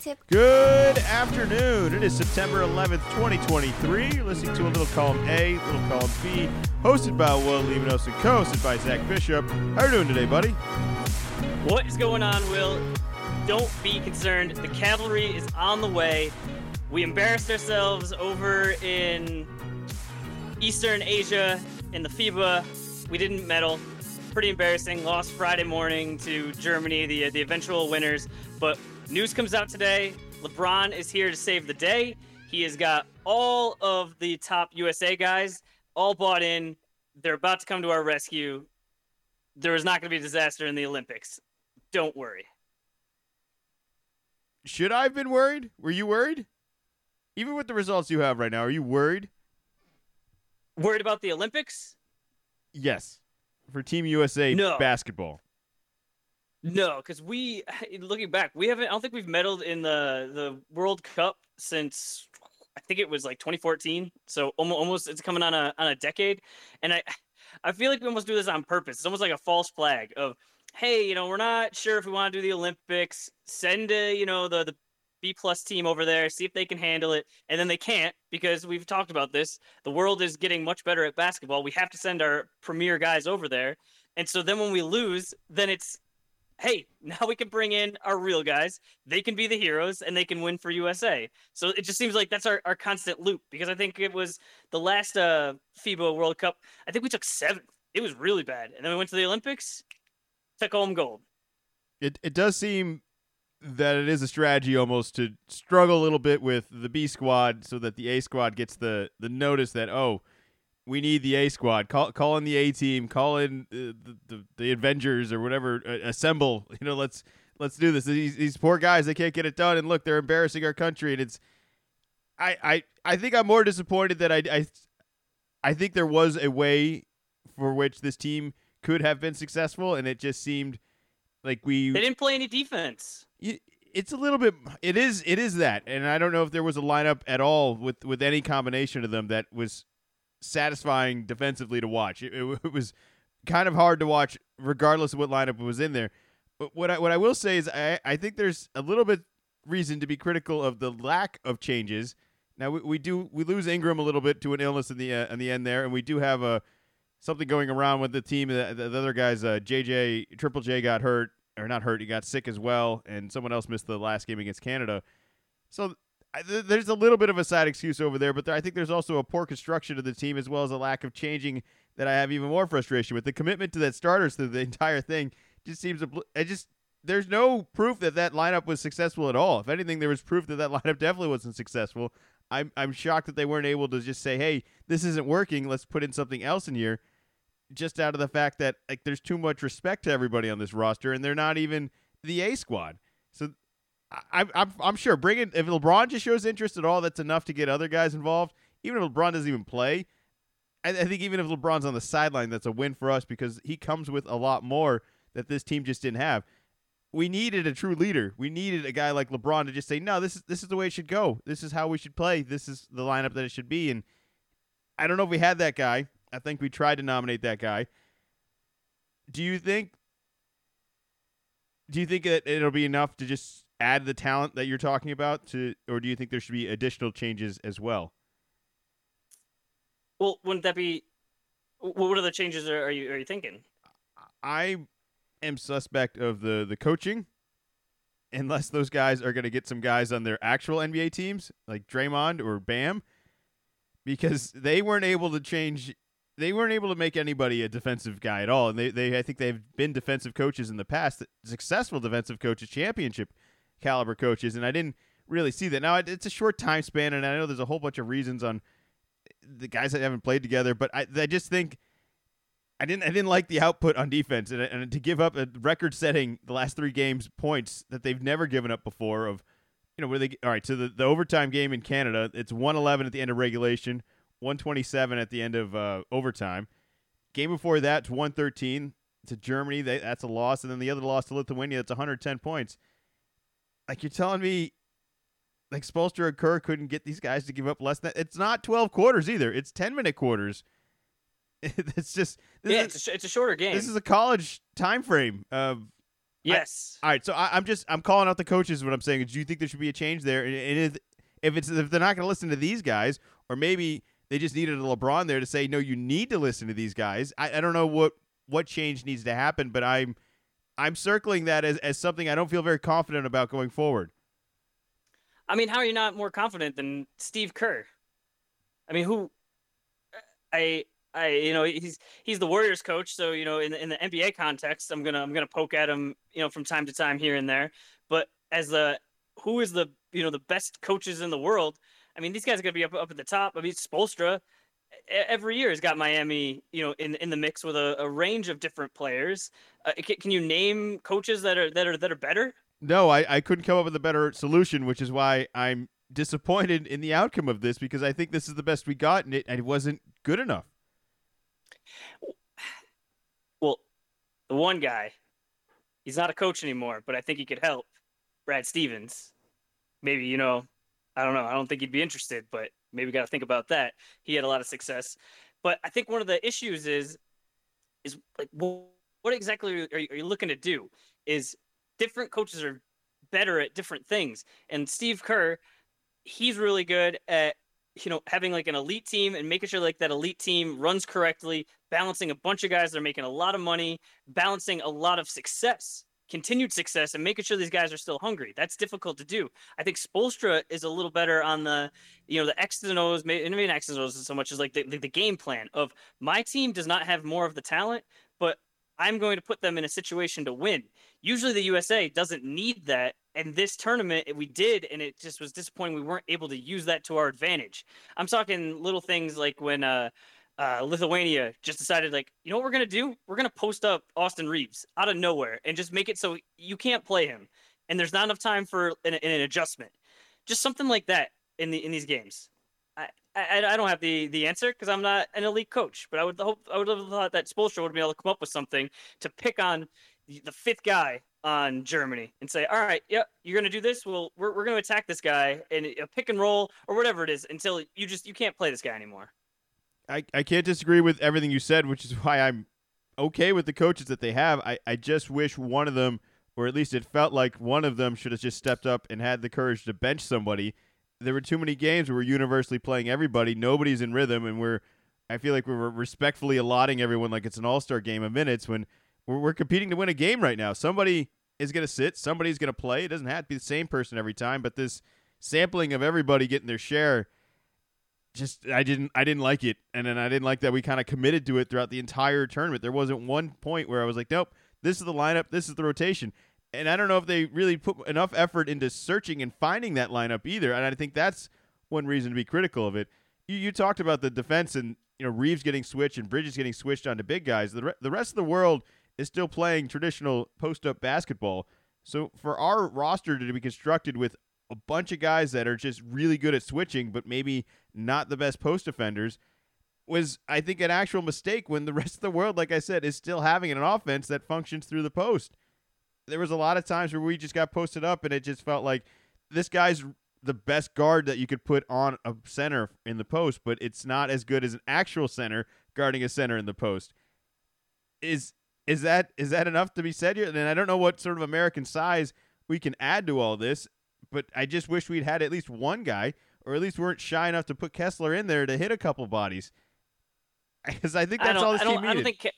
Wingtip. Good afternoon. It is September 11th, 2023. You're listening to a little column A, little column B, hosted by Will Levinos and co-hosted by Zach Bishop. How are you doing today, buddy? What is going on, Will? Don't be concerned. The cavalry is on the way. We embarrassed ourselves over in Eastern Asia in the FIBA. We didn't medal. Pretty embarrassing. Lost Friday morning to Germany, the uh, the eventual winners. But news comes out today. LeBron is here to save the day. He has got all of the top USA guys all bought in. They're about to come to our rescue. There is not going to be a disaster in the Olympics. Don't worry. Should I have been worried? Were you worried? Even with the results you have right now, are you worried? Worried about the Olympics? Yes. For Team USA No. basketball. No, because we, looking back, we haven't. I don't think we've medaled in the the World Cup since I think it was like 2014. So almost, almost it's coming on a on a decade, and I I feel like we almost do this on purpose. It's almost like a false flag of, hey, you know, we're not sure if we want to do the Olympics. Send a, you know the the B plus team over there, see if they can handle it, and then they can't because we've talked about this. The world is getting much better at basketball. We have to send our premier guys over there, and so then when we lose, then it's hey, now we can bring in our real guys. They can be the heroes and they can win for USA. So it just seems like that's our, our constant loop because I think it was the last uh, FIBA World Cup. I think we took seventh. It was really bad. And then we went to the Olympics, took home gold. It it does seem that it is a strategy almost to struggle a little bit with the B squad so that the A squad gets the the notice that oh we need the A squad. Call call in the A team. Call in uh, the, the the Avengers or whatever. Uh, assemble. You know let's let's do this. These these poor guys they can't get it done. And look they're embarrassing our country. And it's I I I think I'm more disappointed that I I I think there was a way for which this team could have been successful. And it just seemed like we They didn't play any defense. y- it's a little bit it is it is that. And i don't know if there was a lineup at all with with any combination of them that was satisfying defensively to watch. It, it, it was kind of hard to watch regardless of what lineup was in there. But what i what i will say is i i think there's a little bit reason to be critical of the lack of changes. Now we, we do we lose ingram a little bit to an illness in the uh, in the end there and we do have a something going around with the team the, the other guys uh, jj triple j got hurt or not hurt, he got sick as well, and someone else missed the last game against Canada. So I, th- there's a little bit of a side excuse over there, but there, I think there's also a poor construction of the team as well as a lack of changing that I have even more frustration with. The commitment to that starters through the entire thing just seems. Obli- I just there's no proof that that lineup was successful at all. If anything, there was proof that that lineup definitely wasn't successful. I'm I'm shocked that they weren't able to just say, "Hey, this isn't working. Let's put in something else in here." just out of the fact that like there's too much respect to everybody on this roster, and they're not even the A squad. So I, I'm I'm sure bringing if LeBron just shows interest at all, that's enough to get other guys involved. Even if LeBron doesn't even play, I, I think even if LeBron's on the sideline, that's a win for us because he comes with a lot more that this team just didn't have. We needed a true leader. We needed a guy like LeBron to just say, "No, this is this is the way it should go. This is how we should play. This is the lineup that it should be." And I don't know if we had that guy. I think we tried to nominate that guy. Do you think? Do you think that it'll be enough to just add the talent that you're talking about to, or do you think there should be additional changes as well? Well, wouldn't that be? wh- What other changes are, are you are you thinking? I am suspect of the the coaching, unless those guys are going to get some guys on their actual NBA teams like Draymond or Bam, because they weren't able to change. They weren't able to make anybody a defensive guy at all, and they, they I think they've been defensive coaches in the past, successful defensive coaches, championship caliber coaches, and I didn't really see that. Now it's a short time span, and I know there's a whole bunch of reasons on the guys that haven't played together, but I I just think I didn't I didn't like the output on defense and, and to give up a record setting the last three games points that they've never given up before of you know where they all right so the, the overtime game in Canada it's 111 at the end of regulation 127 at the end of uh, overtime game before that it's 113 to Germany they, that's a loss and then the other loss to Lithuania that's 110 points like you're telling me like Spoelstra and Kerr couldn't get these guys to give up less than it's not 12 quarters either it's 10 minute quarters it's just this yeah, is- it's a, sh- it's a shorter game. this is a college time frame. Uh, Yes. I, all right, so I, am just I'm calling out the coaches. What I'm saying is, do you think there should be a change there? And if, if it's if they're not going to listen to these guys, or maybe they just needed a LeBron there to say, no, you need to listen to these guys. I, I don't know what what change needs to happen, but I'm I'm circling that as, as something I don't feel very confident about going forward. I mean, how are you not more confident than Steve Kerr? I mean, who I I you know he's he's the Warriors coach, so you know in the, in the NBA context, I'm gonna I'm gonna poke at him you know from time to time here and there. But as the who is the you know the best coaches in the world? I mean, these guys are gonna be up up at the top. I mean, Spoelstra every year has got Miami you know in in the mix with a, a range of different players. Uh, can, can you name coaches that are that are that are better? No, I, I couldn't come up with a better solution, which is why I'm disappointed in the outcome of this because I think this is the best we got and it, and it wasn't good enough. Well, the one guy, he's not a coach anymore, but I think he could help. Brad Stevens. Maybe, you know, I don't know. I don't think he'd be interested, but maybe got to think about that. He had a lot of success. But I think one of the issues is, is like, what exactly are you, are you looking to do? Is different coaches are better at different things. And Steve Kerr, he's really good at you know having like an elite team and making sure like that elite team runs correctly balancing a bunch of guys that are making a lot of money balancing a lot of success continued success and making sure these guys are still hungry. That's difficult to do. I think Spoelstra is a little better on the you know the x's and o's maybe, not x's and o's so much as like the, the, the game plan of my team does not have more of the talent but i'm going to put them in a situation to win. Usually the usa doesn't need that. And this tournament we did and it just was disappointing we weren't able to use that to our advantage. I'm talking little things like when uh, uh, lithuania just decided like you know what we're gonna do we're gonna post up austin Reaves out of nowhere and just make it so you can't play him and there's not enough time for an, an adjustment just something like that in the in these games I, I, I don't have the, the answer because I'm not an elite coach, but I would hope I would have thought that Spoelstra would be able to come up with something to pick on the fifth guy on Germany and say, all right, yep, you're to do this. Well, we're, we're to attack this guy in a pick and roll or whatever it is until you just, you can't play this guy anymore. I, I can't disagree with everything you said, which is why I'm okay with the coaches that they have. I, I just wish one of them, or at least it felt like one of them should have just stepped up and had the courage to bench somebody. There were too many games where we're universally playing everybody. Nobody's in rhythm, and we're, I feel like we're respectfully allotting everyone like it's an all star game of minutes when – we're, we're competing to win a game right now. Somebody is going to sit, somebody's going to play. It doesn't have to be the same person every time, but this sampling of everybody getting their share just I didn't I didn't like it. And then I didn't like that we kind of committed to it throughout the entire tournament. There wasn't one point where I was like, "Nope, this is the lineup, this is the rotation." And I don't know if they really put enough effort into searching and finding that lineup either. And I think that's one reason to be critical of it. You, you talked about the defense and you know Reaves getting switched and Bridges getting switched onto big guys. The re- the rest of the world is still playing traditional post up basketball. So for our roster to be constructed with a bunch of guys that are just really good at switching, but maybe not the best post defenders, was I think an actual mistake when the rest of the world, like I said, is still having an offense that functions through the post. There was a lot of times where we just got posted up and it just felt like this guy's the best guard that you could put on a center in the post, but it's not as good as an actual center guarding a center in the post. Is is that is that enough to be said here? And I don't know what sort of American size we can add to all this, but I just wish we'd had at least one guy, or at least weren't shy enough to put Kessler in there to hit a couple bodies. Because I think that's all this team needed. I don't think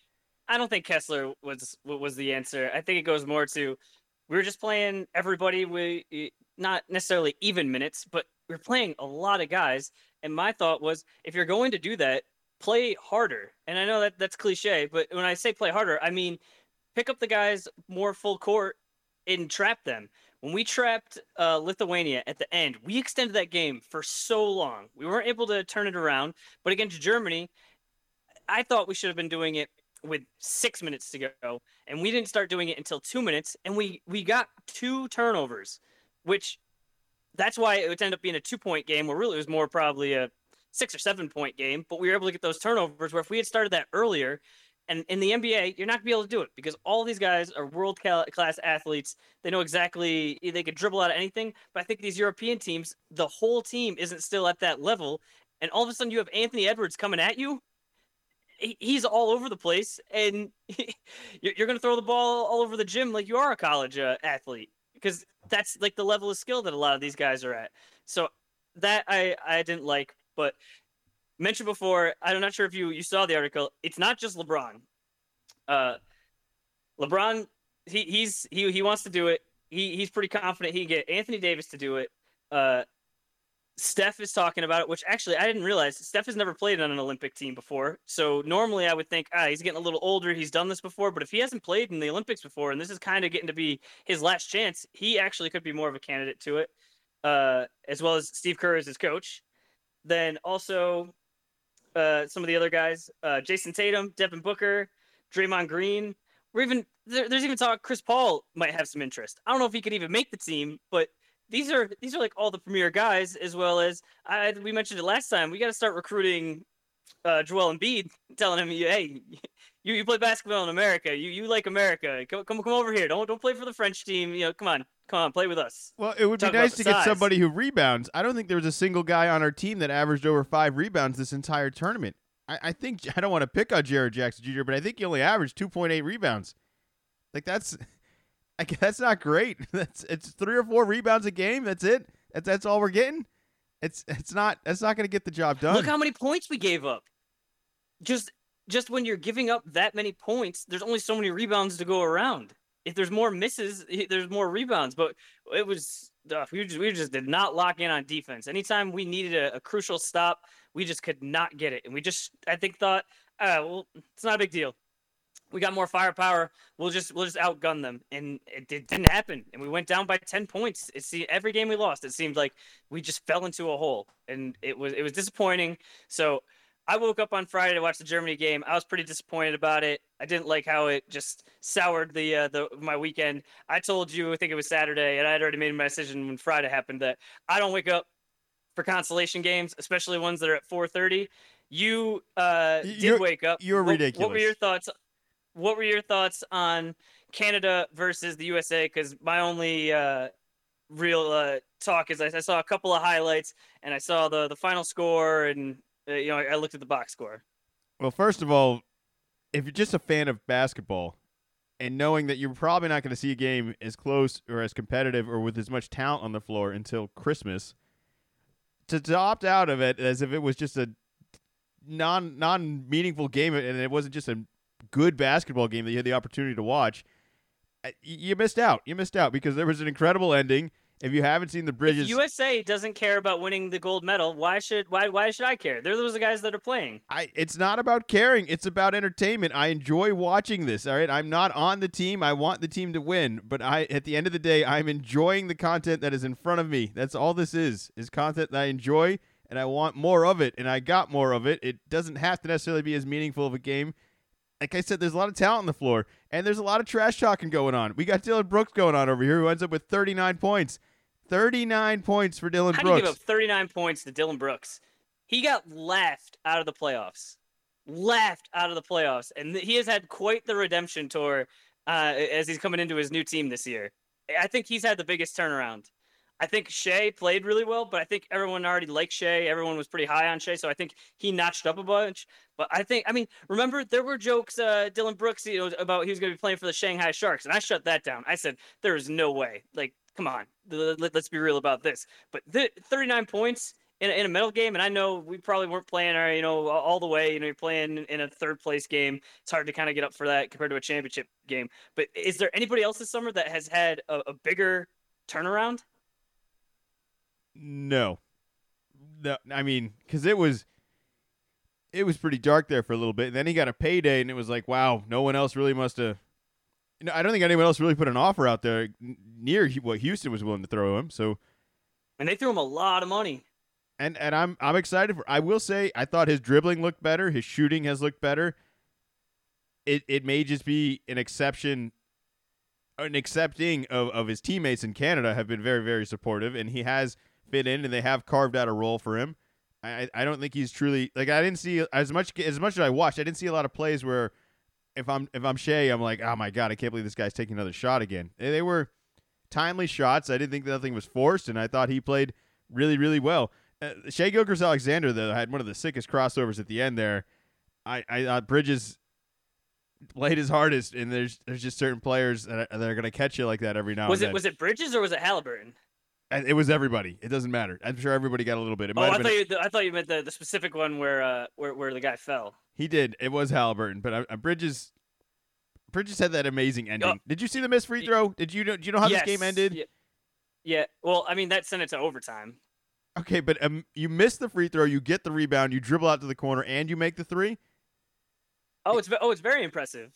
I don't think Kessler was was the answer. I think it goes more to we were just playing everybody with not necessarily even minutes, but we we're playing a lot of guys. And my thought was, if you're going to do that, play harder. And I know that that's cliche, but when I say play harder, I mean pick up the guys more full court and trap them. When we trapped uh, Lithuania at the end, we extended that game for so long. We weren't able to turn it around. But against Germany, I thought we should have been doing it with six minutes to go, and we didn't start doing it until two minutes, and we we got two turnovers, which that's why it would end up being a two point game. Where really it was more probably a six or seven point game, but we were able to get those turnovers. Where if we had started that earlier, and in the NBA, you're not gonna be able to do it because all these guys are world class athletes. They know exactly they could dribble out of anything. But I think these European teams, the whole team isn't still at that level, and all of a sudden you have Anthony Edwards coming at you. he's all over the place, and you're going to throw the ball all over the gym like you are a college uh, athlete because that's like the level of skill that a lot of these guys are at. So that I I didn't like, but mentioned before, I'm not sure if you you saw the article. It's not just LeBron. Uh, LeBron, he he's he he wants to do it. He he's pretty confident he can get Anthony Davis to do it. Uh, Steph is talking about it, which actually I didn't realize. Steph has never played on an Olympic team before. So normally I would think, ah, he's getting a little older. He's done this before. But if he hasn't played in the Olympics before, and this is kind of getting to be his last chance, he actually could be more of a candidate to it, uh, as well as Steve Kerr as his coach. Then also uh, some of the other guys, uh, Jayson Tatum, Devin Booker, Draymond Green. We're even there, there's even talk Chris Paul might have some interest. I don't know if he could even make the team, but – these are these are like all the premier guys, as well as I, we mentioned it last time. We got to start recruiting uh, Joel Embiid, telling him, "Hey, you, you play basketball in America. You you like America. Come come come over here. Don't don't play for the French team. You know, come on, come on, play with us." Well, it would Talk be nice to get somebody who rebounds. I don't think there was a single guy on our team that averaged over five rebounds this entire tournament. I, I think I don't want to pick on Jaren Jackson Jr., but I think he only averaged two point eight rebounds. Like that's that's not great. That's it's three or four rebounds a game. That's it. That's that's all we're getting. It's it's not that's not going to get the job done. Look how many points we gave up. Just just when you're giving up that many points, there's only so many rebounds to go around. If there's more misses, there's more rebounds. But it was uh, we just we just did not lock in on defense. Anytime we needed a, a crucial stop, we just could not get it, and we just I think thought, uh, well, it's not a big deal we got more firepower. We'll just we'll just outgun them, and it, it, didn't happen. And we went down by ten points. It see every game we lost, it seemed like we just fell into a hole, and it was it was disappointing. So I woke up on Friday to watch the Germany game. I was pretty disappointed about it. I didn't like how it just soured the uh, the my weekend. I told you I think it was Saturday, and I had already made my decision when Friday happened that I don't wake up for consolation games, especially ones that are at 4:30. You uh, did you're, wake up. You're what, ridiculous. What were your thoughts? what were your thoughts on Canada versus the USA? Because my only uh, real uh, talk is I, I, saw a couple of highlights and I saw the the final score and Uh, you know I, I looked at the box score. Well, first of all, if you're just a fan of basketball and knowing that you're probably not going to see a game as close or as competitive or with as much talent on the floor until Christmas, to, to opt out of it as if it was just a non non meaningful game and it wasn't just a good basketball game that you had the opportunity to watch, uh, you missed out. You missed out because there was an incredible ending. If you haven't seen the bridges, if USA doesn't care about winning the gold medal. Why should why why should I care? They're those guys that are playing. I it's not about caring. It's about entertainment. I enjoy watching this. All right, I'm not on the team. I want the team to win, but I at the end of the day, I'm enjoying the content that is in front of me. That's all this is. Is content that I enjoy and I want more of it, and I got more of it. It doesn't have to necessarily be as meaningful of a game like I said, there's a lot of talent on the floor, and there's a lot of trash talking going on. We got Dillon Brooks going on over here, who ends up with 39 points. 39 points for Dillon How Brooks. How do you give up 39 points to Dillon Brooks? He got laughed out of the playoffs. Laughed out of the playoffs, and he has had quite the redemption tour uh, as he's coming into his new team this year. I think he's had the biggest turnaround. I think Shai played really well, but I think everyone already liked Shai. Everyone was pretty high on Shai, so I think he notched up a bunch. But I think, I mean, remember there were jokes, uh, Dillon Brooks, you know, about he was going to be playing for the Shanghai Sharks, and I shut that down. I said there is no way. Like, come on, let's be real about this. But the 39 points in a, in a medal game, and I know we probably weren't playing, our, you know, all the way. You know, you're playing in a third place game. It's hard to kind of get up for that compared to a championship game. But is there anybody else this summer that has had a, a bigger turnaround? No, no. I mean, because it was it was pretty dark there for a little bit. And then he got a payday, and it was like, wow, no one else really must have. You know, I don't think anyone else really put an offer out there near what Houston was willing to throw him. So, and they threw him a lot of money. And and I'm I'm excited for. I will say I thought his dribbling looked better. His shooting has looked better. It it may just be an exception an accepting of, of his teammates in Canada have been very, very supportive, and he has fit in, and they have carved out a role for him. I I don't think he's truly like I didn't see as much as much as I watched. I didn't see a lot of plays where if I'm if I'm Shai, I'm like, oh my god, I can't believe this guy's taking another shot again. They were timely shots. I didn't think nothing was forced, and I thought he played really really well. Uh, Shai Gilgeous Alexander though had one of the sickest crossovers at the end there. I I uh, Bridges played his hardest, and there's there's just certain players that are, that are gonna catch you like that every now Was and it then. was it Bridges or was it Halliburton? It was everybody. It doesn't matter. I'm sure everybody got a little bit. It Oh, I have been. thought you, I thought you meant the, the specific one where uh where, where the guy fell. He did. It was Halliburton, but uh, uh, Bridges. Bridges had that amazing ending. Did you see the missed free throw? Did you know? Do you know how Yes, this game ended? Yeah. yeah. Well, I mean that sent it to overtime. Okay, but um, you miss the free throw, you get the rebound, you dribble out to the corner, and you make the three. Oh, it's oh, it's very impressive.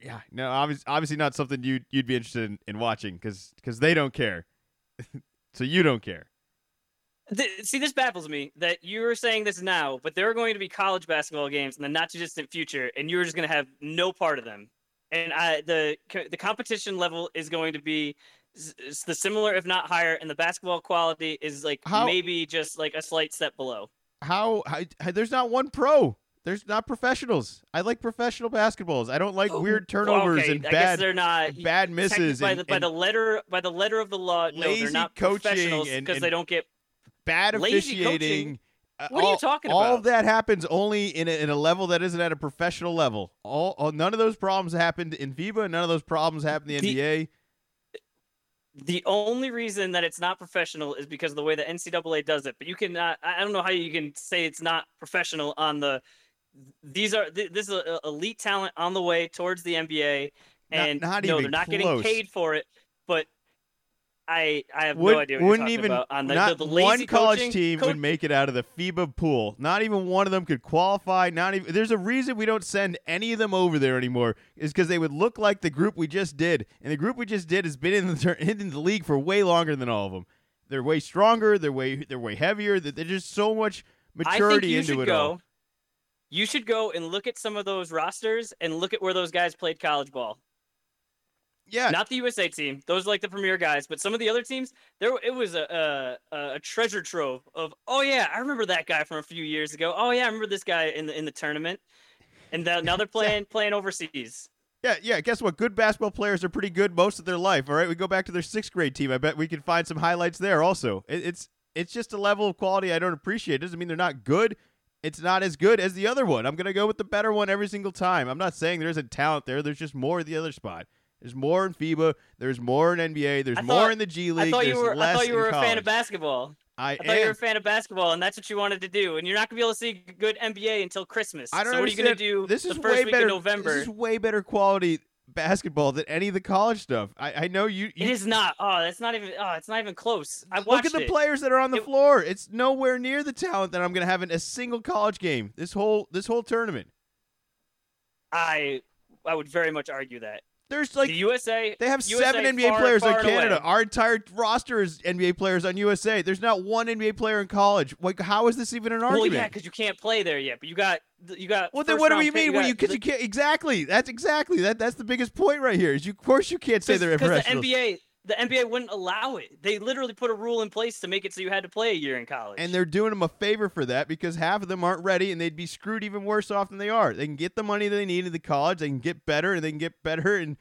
Yeah, no, obviously, obviously not something you you'd be interested in, in watching because they don't care, so you don't care. Th- See, this baffles me that you are saying this now, but there are going to be college basketball games in the not too distant future, and you're just going to have no part of them. And I, the the competition level is going to be s- the similar, if not higher, and the basketball quality is like How- maybe just like a slight step below. How how- there's not one pro. There's not professionals. I like professional basketballs. I don't like Oh, weird turnovers okay, and I guess bad they're not bad misses by and, the, by the letter by the letter of the law. No, they're not coaching professionals because they don't get. bad officiating. Uh, What are you talking about? All of that happens only in a, in a level that isn't at a professional level. All, all none of those problems happened in FIBA. None of those problems happened in the, The- NBA. The only reason that it's not professional is because of the way the NCAA does it. But you cannot. I don't know how you can say it's not professional on the. These are th- this is elite talent on the way towards the NBA, and not no, even they're not close. getting paid for it. But I I have would, no idea. What wouldn't even about. On the, not the, the one college coaching, team would make it out of the FIBA pool. Not even one of them could qualify. Not even there's a reason we don't send any of them over there anymore. Is because they would look like the group we just did, and the group we just did has been in the in the league for way longer than all of them. They're way stronger. They're way they're way heavier. They're just so much I think maturity you into should it go. all. You should go and look at some of those rosters and look at where those guys played college ball. Yeah, Not the USA team; those are like the premier guys. But some of the other teams, there it was a, a a treasure trove of. Oh yeah, I remember that guy from a few years ago. Oh yeah, I remember this guy in the in the tournament. And now now they're playing playing overseas. Yeah, yeah. Guess what? Good basketball players are pretty good most of their life. All right, we go back to their sixth grade team. I bet we can find some highlights there. Also, it, it's it's just a level of quality I don't appreciate. It doesn't mean they're not good. It's not as good as the other one. I'm gonna go with the better one every single time. I'm not saying there isn't talent there. There's just more at the other spot. There's more in FIBA. There's more in NBA. There's I more in the G League. I thought you were I thought you were a fan of basketball. I, I thought you were a fan of basketball, and that's what you wanted to do. And you're not gonna be able to see good NBA until Christmas. I don't so what are you gonna do This the is first way week better. of November? This is way better quality basketball than any of the college stuff. I, I know you. you It is not. Oh, that's not even. Oh, it's not even close. I watched. Look at the it. players that are on the It- floor. It's nowhere near the talent that I'm going to have in a single college game this whole this whole tournament. I I would very much argue that There's like the USA. they have USA seven NBA far- players far on Canada. away. Our entire roster is NBA players on USA. There's not one NBA player in college. Like, how is this even an Well, argument? Well, yeah, because you can't play there yet. But you got you got. well, then what do we mean? Well, you because you can't exactly. That's exactly that. That's the biggest point right here. Is you of course you can't say they're because the. NBA the NBA wouldn't allow it. They literally put a rule in place to make it so you had to play a year in college. And they're doing them a favor for that because half of them aren't ready and they'd be screwed even worse off than they are. They can get the money they need in the college, they can get better, and they can get better and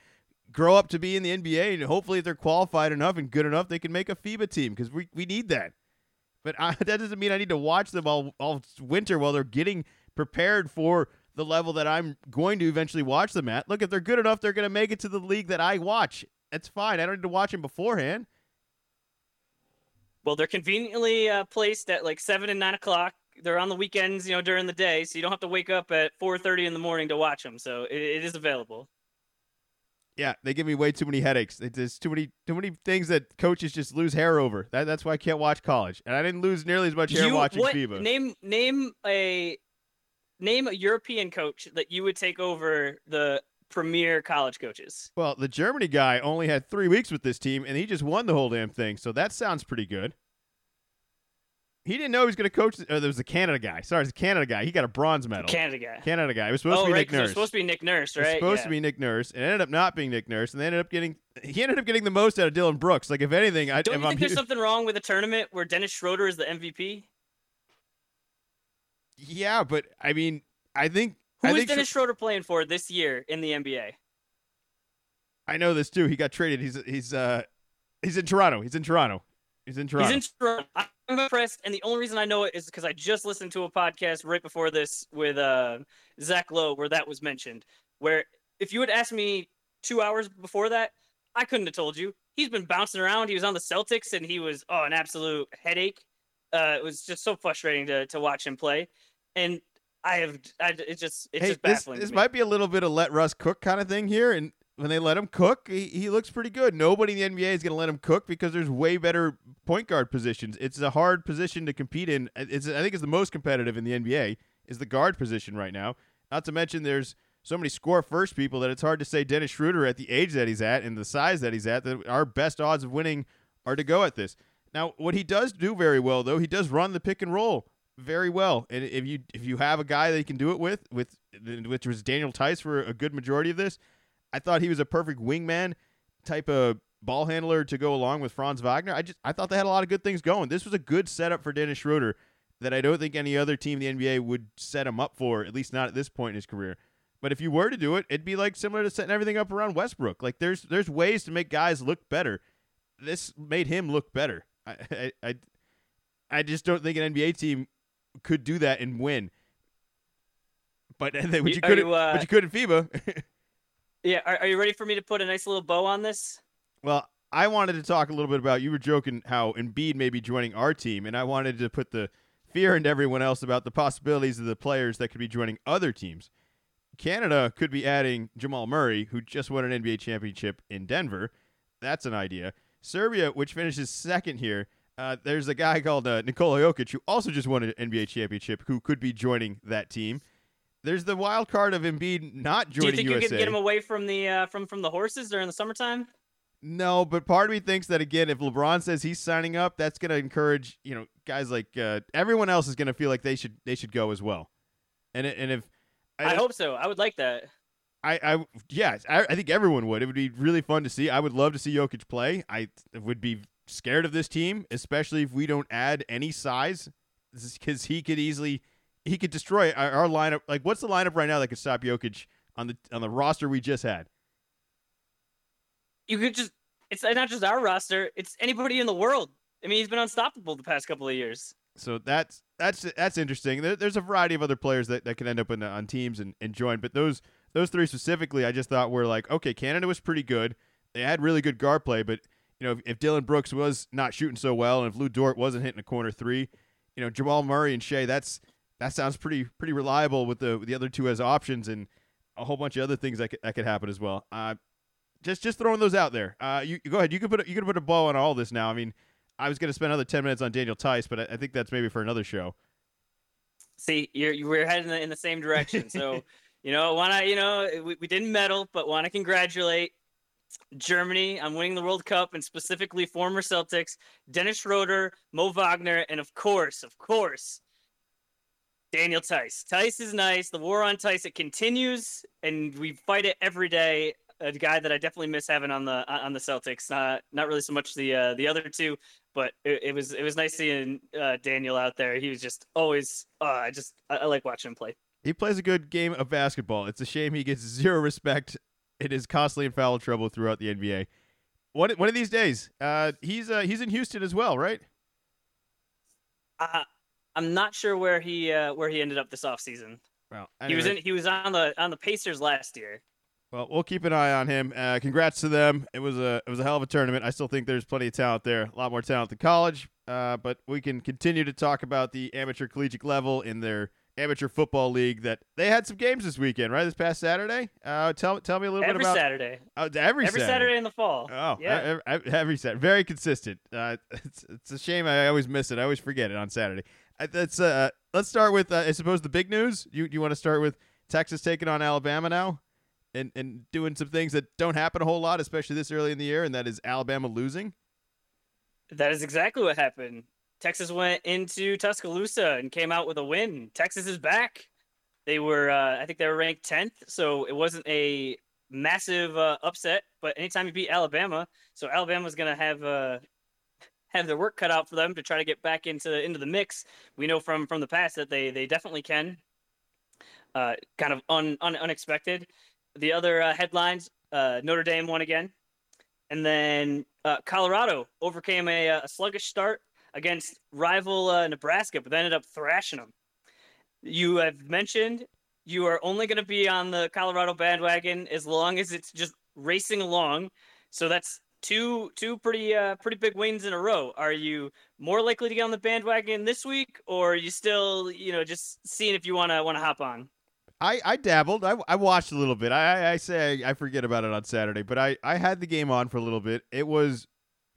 grow up to be in the NBA. And hopefully, if they're qualified enough and good enough, they can make a FIBA team because we, we need that. But I, that doesn't mean I need to watch them all, all winter while they're getting prepared for the level that I'm going to eventually watch them at. Look, if they're good enough, they're going to make it to the league that I watch. That's fine. I don't need to watch them beforehand. well, they're conveniently uh, placed at like seven and nine o'clock. They're on the weekends, you know, during the day, so you don't have to wake up at four thirty in the morning to watch them. So it, it is available. Yeah, they give me way too many headaches. There's too many too many things that coaches just lose hair over. That, that's why I can't watch college. And I didn't lose nearly as much hair You- watching what, FIBA. Name name a name a European coach that you would take over the premier college coaches. well, the Germany guy only had three weeks with this team, and he just won the whole damn thing. So that sounds pretty good. He didn't know he was going to coach. Oh, there was the Canada guy. Sorry, it's the Canada guy. He got a bronze medal. Canada guy. Canada guy. It was supposed oh to be right, Nick 'cause it was supposed to be Nick Nurse, It was right? supposed Yeah. to be Nick Nurse, and it ended up not being Nick Nurse, and they ended up getting he ended up getting the most out of Dillon Brooks. Like if anything, I Don't you I'm think there's something wrong with a tournament where Dennis Schroeder is the MVP? yeah, but I mean, I think Who is Dennis Schroeder playing for this year in the NBA? I know this too. He got traded. He's he's uh he's in Toronto. He's in Toronto. He's in Toronto. He's in Toronto. I'm impressed, and the only reason I know it is because I just listened to a podcast right before this with uh, Zach Lowe where that was mentioned. Where if you had asked me two hours before that, I couldn't have told you. He's been bouncing around. He was on the Celtics, and he was oh an absolute headache. Uh, it was just so frustrating to to watch him play, and I have I, it's just it's hey, just this, baffling. this me. might be a little bit of let Russ cook kind of thing here, and when they let him cook, he, he looks pretty good. Nobody in the NBA is going to let him cook because there's way better point guard positions. It's a hard position to compete in. It's I think it's the most competitive in the NBA is the guard position right now. Not to mention there's so many score first people that it's hard to say Dennis Schroeder at the age that he's at and the size that he's at that our best odds of winning are to go at this. Now, what he does do very well though, he does run the pick and roll very well. And if you if you have a guy that you can do it with, with which was Daniel Theis for a good majority of this, I thought he was a perfect wingman type of ball handler to go along with Franz Wagner. I just I thought they had a lot of good things going. This was a good setup for Dennis Schroeder that I don't think any other team in the NBA would set him up for, at least not at this point in his career. But if you were to do it, it'd be like similar to setting everything up around Westbrook. Like there's there's ways to make guys look better. This made him look better. I I I, I just don't think an NBA team could do that and win. But you, You- couldn't, you, uh, but you could in FIBA. yeah. Are, are you ready for me to put a nice little bow on this? Well, I wanted to talk a little bit about you were joking how Embiid may be joining our team, and I wanted to put the fear into everyone else about the possibilities of the players that could be joining other teams. Canada could be adding Jamal Murray, who just won an NBA championship in Denver. That's an idea. Serbia, which finishes second here, uh, there's a guy called uh, Nikola Jokic who also just won an NBA championship, who could be joining that team. There's the wild card of Embiid not joining. The team. Do you think you USA. can get him away from the uh, from from the horses during the summertime? No, but part of me thinks that again, if LeBron says he's signing up, that's going to encourage you know guys like uh, everyone else is going to feel like they should they should go as well. And and if I, hope so. I would like that. I I yeah, I, I think everyone would. It would be really fun to see. I would love to see Jokic play. I would be scared of this team, especially if we don't add any size, because he could easily he could destroy our, our lineup. Like, what's the lineup right now that could stop Jokic on the on the roster we just had? You could just it's not just our roster, it's anybody in the world. I mean, he's been unstoppable the past couple of years. So that's that's that's interesting. There, there's a variety of other players that, that can end up in, on teams and, and join, but those those three specifically, I just thought were like, okay, Canada was pretty good. They had really good guard play, but you know, if, if Dillon Brooks was not shooting so well, and if Lu Dort wasn't hitting a corner three, you know, Jamal Murray and Shai, that's that sounds pretty pretty reliable with the with the other two as options and a whole bunch of other things that could, that could happen as well. Uh, just just throwing those out there. Uh, you, you go ahead. You could put a, you could put a bow on all this now. I mean, I was going to spend another ten minutes on Daniel Theis, but I, I think that's maybe for another show. See, you're you we're heading in the same direction. So, you know, want to you know we, we didn't medal, but want to congratulate Germany I'm winning the World Cup and specifically former Celtics Dennis Schroeder, Mo Wagner, and of course, of course, Daniel Theis. Theis is nice. The war on Theis it continues, and we fight it every day. A guy that I definitely miss having on the on the Celtics. Not not really so much the uh, the other two, but it, it was it was nice seeing uh, Daniel out there. He was just always. Uh, I just I, I like watching him play. He plays a good game of basketball. It's a shame he gets zero respect and is constantly in foul trouble throughout the NBA. One one of these days, uh, he's uh, he's in Houston as well, right? Uh, I'm not sure where he uh, where he ended up this offseason. Well, He was in he was on the on the Pacers last year. Well, we'll keep an eye on him. Uh, congrats to them. It was a it was a hell of a tournament. I still think there's plenty of talent there, a lot more talent than college. Uh, but we can continue to talk about the amateur collegiate level in their amateur football league. That they had some games this weekend, right? This past Saturday. Uh, tell tell me a little Every bit about Saturday. uh, every Every Saturday in the fall. Oh, yeah. every, every Saturday, very consistent. Uh, it's it's a shame I always miss it. I always forget it on Saturday. Uh, That's uh, let's start with uh, I suppose the big news. You you want to start with Texas taking on Alabama now, and and doing some things that don't happen a whole lot, especially this early in the year, and that is Alabama losing. That is exactly what happened. Texas went into Tuscaloosa and came out with a win. Texas is back. They were, uh, I think they were ranked 10th, so it wasn't a massive uh, upset. But anytime you beat Alabama, so Alabama's going to have uh, have their work cut out for them to try to get back into into the mix. We know from from the past that they they definitely can. Uh, kind of un, un, unexpected. The other uh, headlines: uh, Notre Dame won again. And then uh, Colorado overcame a, a, sluggish start against rival uh, Nebraska, but they ended up thrashing them. You have mentioned you are only going to be on the Colorado bandwagon as long as it's just racing along. So that's two two pretty uh, pretty big wins in a row. Are you more likely to get on the bandwagon this week, or are you still you know just seeing if you want to want to hop on? I, I dabbled. I, I watched a little bit. I, I say I, I forget about it on Saturday, but I, I had the game on for a little bit. It was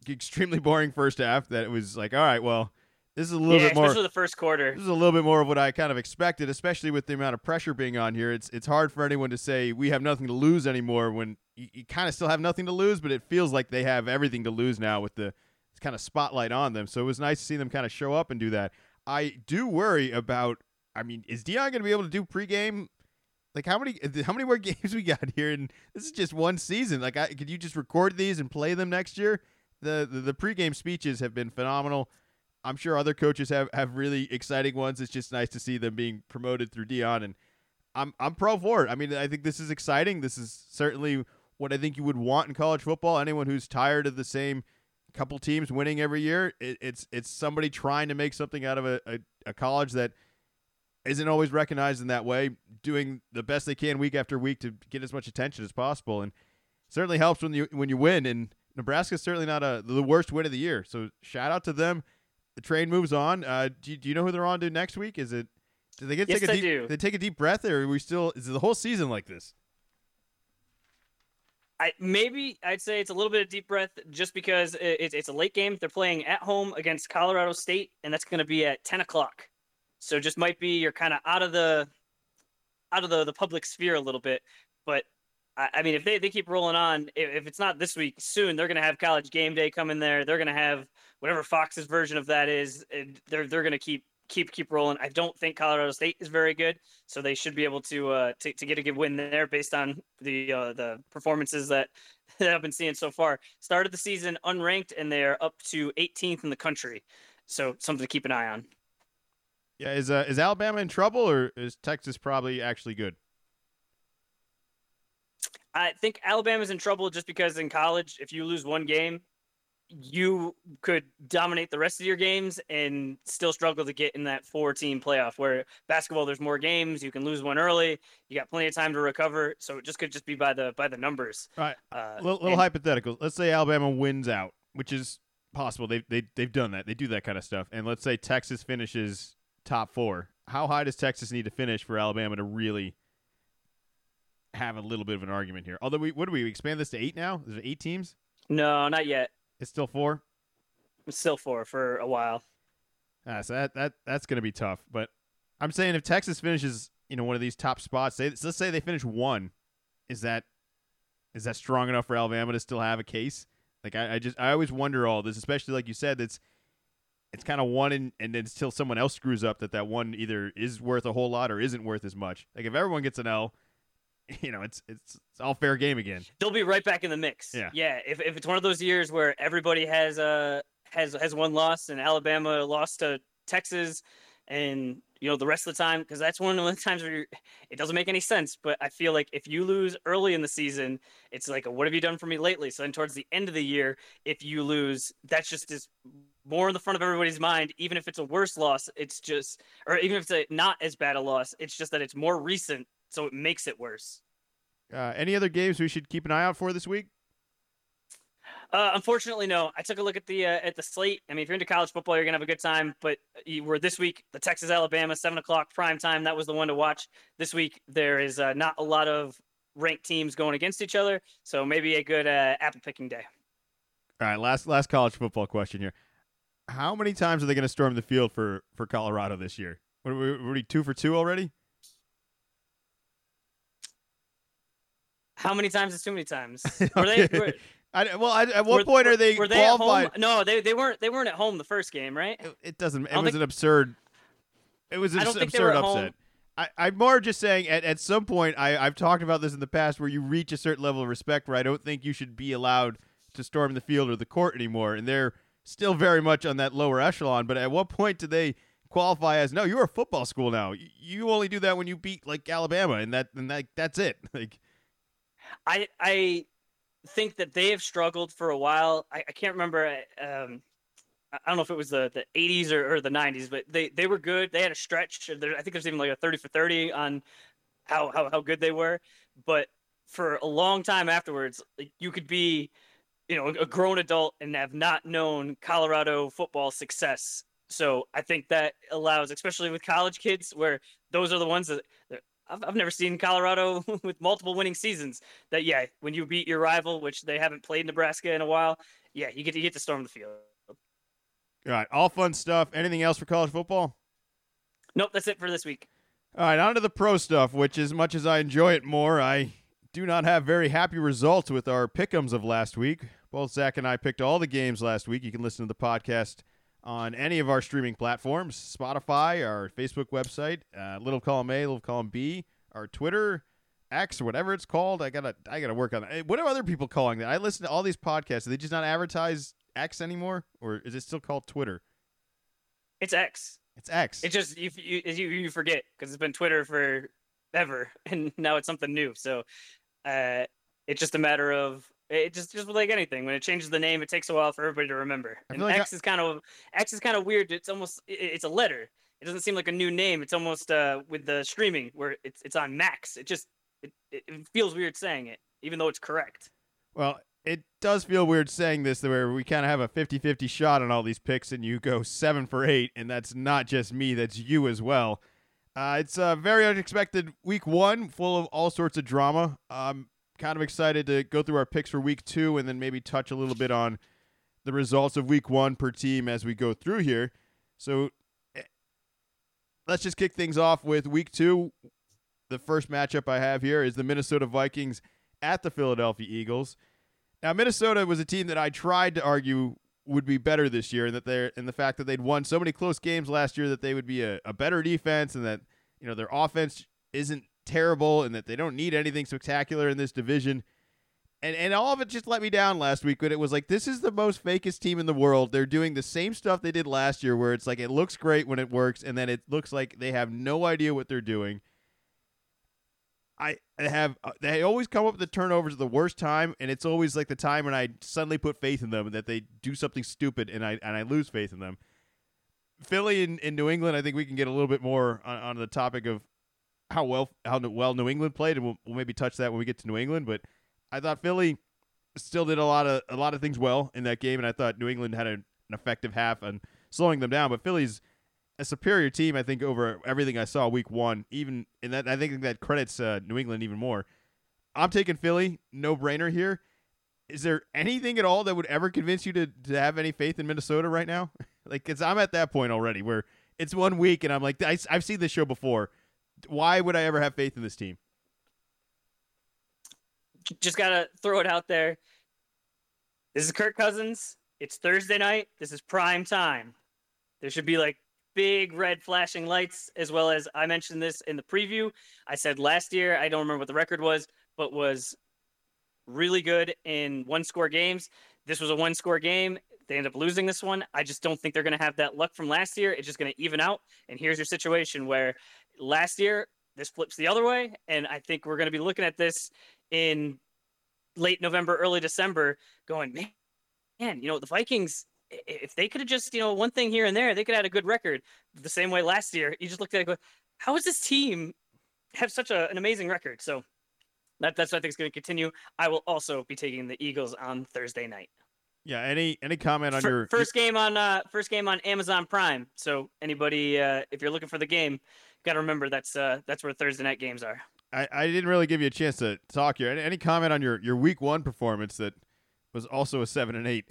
extremely boring first half. That it was like, all right, well, this is a little yeah, bit more. Especially the first quarter. This is a little bit more of what I kind of expected, especially with the amount of pressure being on here. It's it's hard for anyone to say we have nothing to lose anymore when you, you kind of still have nothing to lose, but it feels like they have everything to lose now with the kind of spotlight on them. So it was nice to see them kind of show up and do that. I do worry about. I mean, is Deion going to be able to do pregame? Like how many how many more games we got here? And this is just one season. Like, I, could you just record these and play them next year? The, the the pregame speeches have been phenomenal. I'm sure other coaches have, have really exciting ones. It's just nice to see them being promoted through Deion, and I'm I'm pro for it. I mean, I think this is exciting. This is certainly what I think you would want in college football. Anyone who's tired of the same couple teams winning every year, it, it's it's somebody trying to make something out of a, a, a college that isn't always recognized in that way, doing the best they can week after week to get as much attention as possible, and certainly helps when you when you win. And Nebraska's certainly not a the worst win of the year. So shout out to them the train moves on. Uh, do, you, do you know who they're on to next week? Is it? Do they get yes, take a deep? Do. They take a deep breath, or are we still? Is the whole season like this? I maybe I'd say it's a little bit of deep breath just because it's it's a late game. They're playing at home against Colorado State, and that's going to be at ten o'clock. So just might be you're kind of out of the out of the the public sphere a little bit. But I, mean, if they, they keep rolling on, if, it's not this week, soon they're going to have College Game Day come in there. They're going to have whatever Fox's version of that is, they're they're going to keep keep keep rolling. I don't think Colorado State is very good, so they should be able to uh, to, to get a good win there based on the uh, the performances that, that I've been seeing so far. Started the season unranked, and they're up to 18th in the country, so something to keep an eye on. Yeah, is uh, is Alabama in trouble, or is Texas probably actually good? I think Alabama's in trouble just because in college, if you lose one game, you could dominate the rest of your games and still struggle to get in that four team playoff where basketball there's more games you can lose one early you got plenty of time to recover. So it just could just be by the by the numbers. All right. Uh, little, little and, hypothetical. Let's say alabama wins out which is possible. They, they, they've done that. They do that kind of stuff. And let's say texas finishes top four. How high does texas need to finish for alabama to really have a little bit of an argument here although we what do we expand this to eight now is it eight teams no not yet it's still four. It's still four for a while. Ah, so that that that's going to be tough. But I'm saying if Texas finishes, you know, one of these top spots, say, let's say they finish one, is that is that strong enough for Alabama to still have a case? Like I, I just I always wonder all this, especially like you said, that's it's kind of one and and then until someone else screws up that that one either is worth a whole lot or isn't worth as much. Like if everyone gets an L, you know, it's it's it's all fair game again. They'll be right back in the mix. Yeah, yeah. If if it's one of those years where everybody has uh has has one loss and Alabama lost to Texas, and you know the rest of the time because that's one of the times where it doesn't make any sense. But I feel like if you lose early in the season, it's like, what have you done for me lately? So then towards the end of the year, if you lose, that's just is more in the front of everybody's mind. Even if it's a worse loss, it's just, or even if it's a, not as bad a loss, it's just that it's more recent so it makes it worse. Uh, any other games we should keep an eye out for this week? Uh, unfortunately, no. I took a look at the uh, at the slate. I mean, if you're into college football, you're gonna have a good time. But you were this week the Texas Alabama seven o'clock prime time. That was the one to watch. This week there is uh, not a lot of ranked teams going against each other, so maybe a good uh, apple picking day. All right, last last college football question here. How many times are they going to storm the field for for Colorado this year? What are we, are we two for two already? How many times is too many times? Were they? Were, I, well, I, at what were, point are they were they qualified? At home? No, they they weren't. They weren't at home the first game, right? It, it doesn't. It was think, an absurd. It was an absurd upset. I, I'm more just saying at, at some point I, I've talked about this in the past where you reach a certain level of respect where I don't think you should be allowed to storm the field or the court anymore. And they're still very much on that lower echelon. But at what point do they qualify as no, you're a football school now. You only do that when you beat like Alabama and that and that that's it. Like I I think that they have struggled for a while. I, I can't remember. Um, I don't know if it was the, the 80s or, or the 90s, but they, they were good. They had a stretch. I think there's even like a 30 for 30 on how, how, how good they were. But for a long time afterwards, like, you could be, you know, a grown adult and have not known Colorado football success. So I think that allows, especially with college kids, where those are the ones that I've, I've never seen Colorado with multiple winning seasons. That yeah, when you beat your rival, which they haven't played Nebraska in a while, yeah, you get to, you get to storm the field. All right, all fun stuff. Anything else for college football? Nope, that's it for this week. All right, on to the pro stuff, which as much as I enjoy it more, I do not have very happy results with our pickums of last week. Both Zach and I picked all the games last week. You can listen to the podcast on any of our streaming platforms Spotify, our Facebook website, uh, Little Column A, Little Column B, our Twitter, X, or whatever it's called. I gotta, I gotta work on that. What are other people calling that? I listen to all these podcasts. Are they just not advertise X anymore, or is it still called Twitter? It's X. It's X. It's just you, you, you, you forget because it's been Twitter for ever, and now it's something new. So, uh, it's just a matter of it just just like anything. When it changes the name, it takes a while for everybody to remember. And like X I... is kind of X is kind of weird. It's almost it's a letter. It doesn't seem like a new name. It's almost uh with the streaming where it's it's on Max. It just it, it feels weird saying it, even though it's correct. Well, it does feel weird saying this where we kind of have a 50-50 shot on all these picks and you go 7 for 8 and that's not just me, that's you as well. Uh, it's a very unexpected week 1 full of all sorts of drama. Um kind of excited to go through our picks for week two and then maybe touch a little bit on the results of week one per team as we go through here. So eh, let's just kick things off with week two. The first matchup I have here is the Minnesota Vikings at the Philadelphia Eagles. Now, Minnesota was a team that I tried to argue would be better this year, and that they're and the fact that they'd won so many close games last year that they would be a, a better defense, and that you know their offense isn't terrible and that they don't need anything spectacular in this division. And and all of it just let me down last week but it was like this is the most fakest team in the world. They're doing the same stuff they did last year where it's like it looks great when it works and then it looks like they have no idea what they're doing. I have uh, they always come up with the turnovers at the worst time and it's always like the time when I suddenly put faith in them that they do something stupid and I and I lose faith in them. Philly and, New England, I think we can get a little bit more on, on the topic of how well how well New England played, and we'll, we'll maybe touch that when we get to New England. But I thought Philly still did a lot of a lot of things well in that game, and I thought New England had a, an effective half on slowing them down. But Philly's a superior team, I think, over everything I saw week one. Even in that, I think that credits uh, New England even more. I'm taking Philly, no brainer here. Is there anything at all that would ever convince you to, to have any faith in Minnesota right now? like, cause I'm at that point already where it's one week and I'm like, I, I've seen this show before why would I ever have faith in this team? Just gotta throw it out there. This is Kirk Cousins. It's Thursday night. This is prime time. There should be like big red flashing lights, as well as I mentioned this in the preview. I said last year, I don't remember what the record was, but was really good in one score games. This was a one score game. They end up losing this one. I just don't think they're going to have that luck from last year. It's just going to even out. And here's your situation where last year this flips the other way and i think we're going to be looking at this in late november early december going man, man you know the vikings if they could have just you know one thing here and there they could have had a good record the same way last year. You just looked at it go how does this team have such a, an amazing record? So that, that's what i think is going to continue. I will also be taking the eagles on thursday night yeah. Any any comment on your first game on uh first game on Amazon Prime? So anybody, uh, if you're looking for the game, got to remember that's uh that's where Thursday night games are. I, I didn't really give you a chance to talk here. Any, any comment on your your week one performance that was also a seven and eight?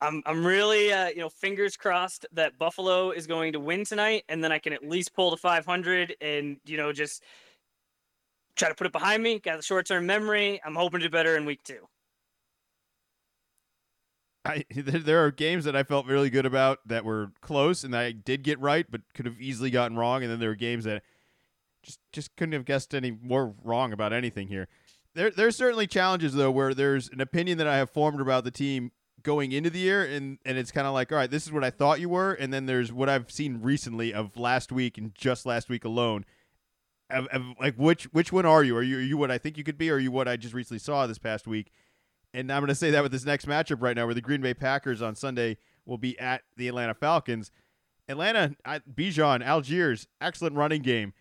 I'm I'm really uh, you know fingers crossed that Buffalo is going to win tonight, and then I can at least pull the 500 and you know just try to put it behind me. Got the short term memory. I'm hoping to do better in week two. I there are games that I felt really good about that were close and I did get right, but could have easily gotten wrong. And then there were games that just just couldn't have guessed any more wrong about anything here. There there's certainly challenges though where there's an opinion that I have formed about the team going into the year and and it's kind of like all right this is what I thought you were and then there's what I've seen recently of last week and just last week alone of, of, like which which one are you? Are you are you what I think you could be, or are you what I just recently saw this past week? and I'm going to say that with this next matchup right now, where the Green Bay Packers on Sunday will be at the Atlanta Falcons. Atlanta, Bijan, Allgeier, excellent running game.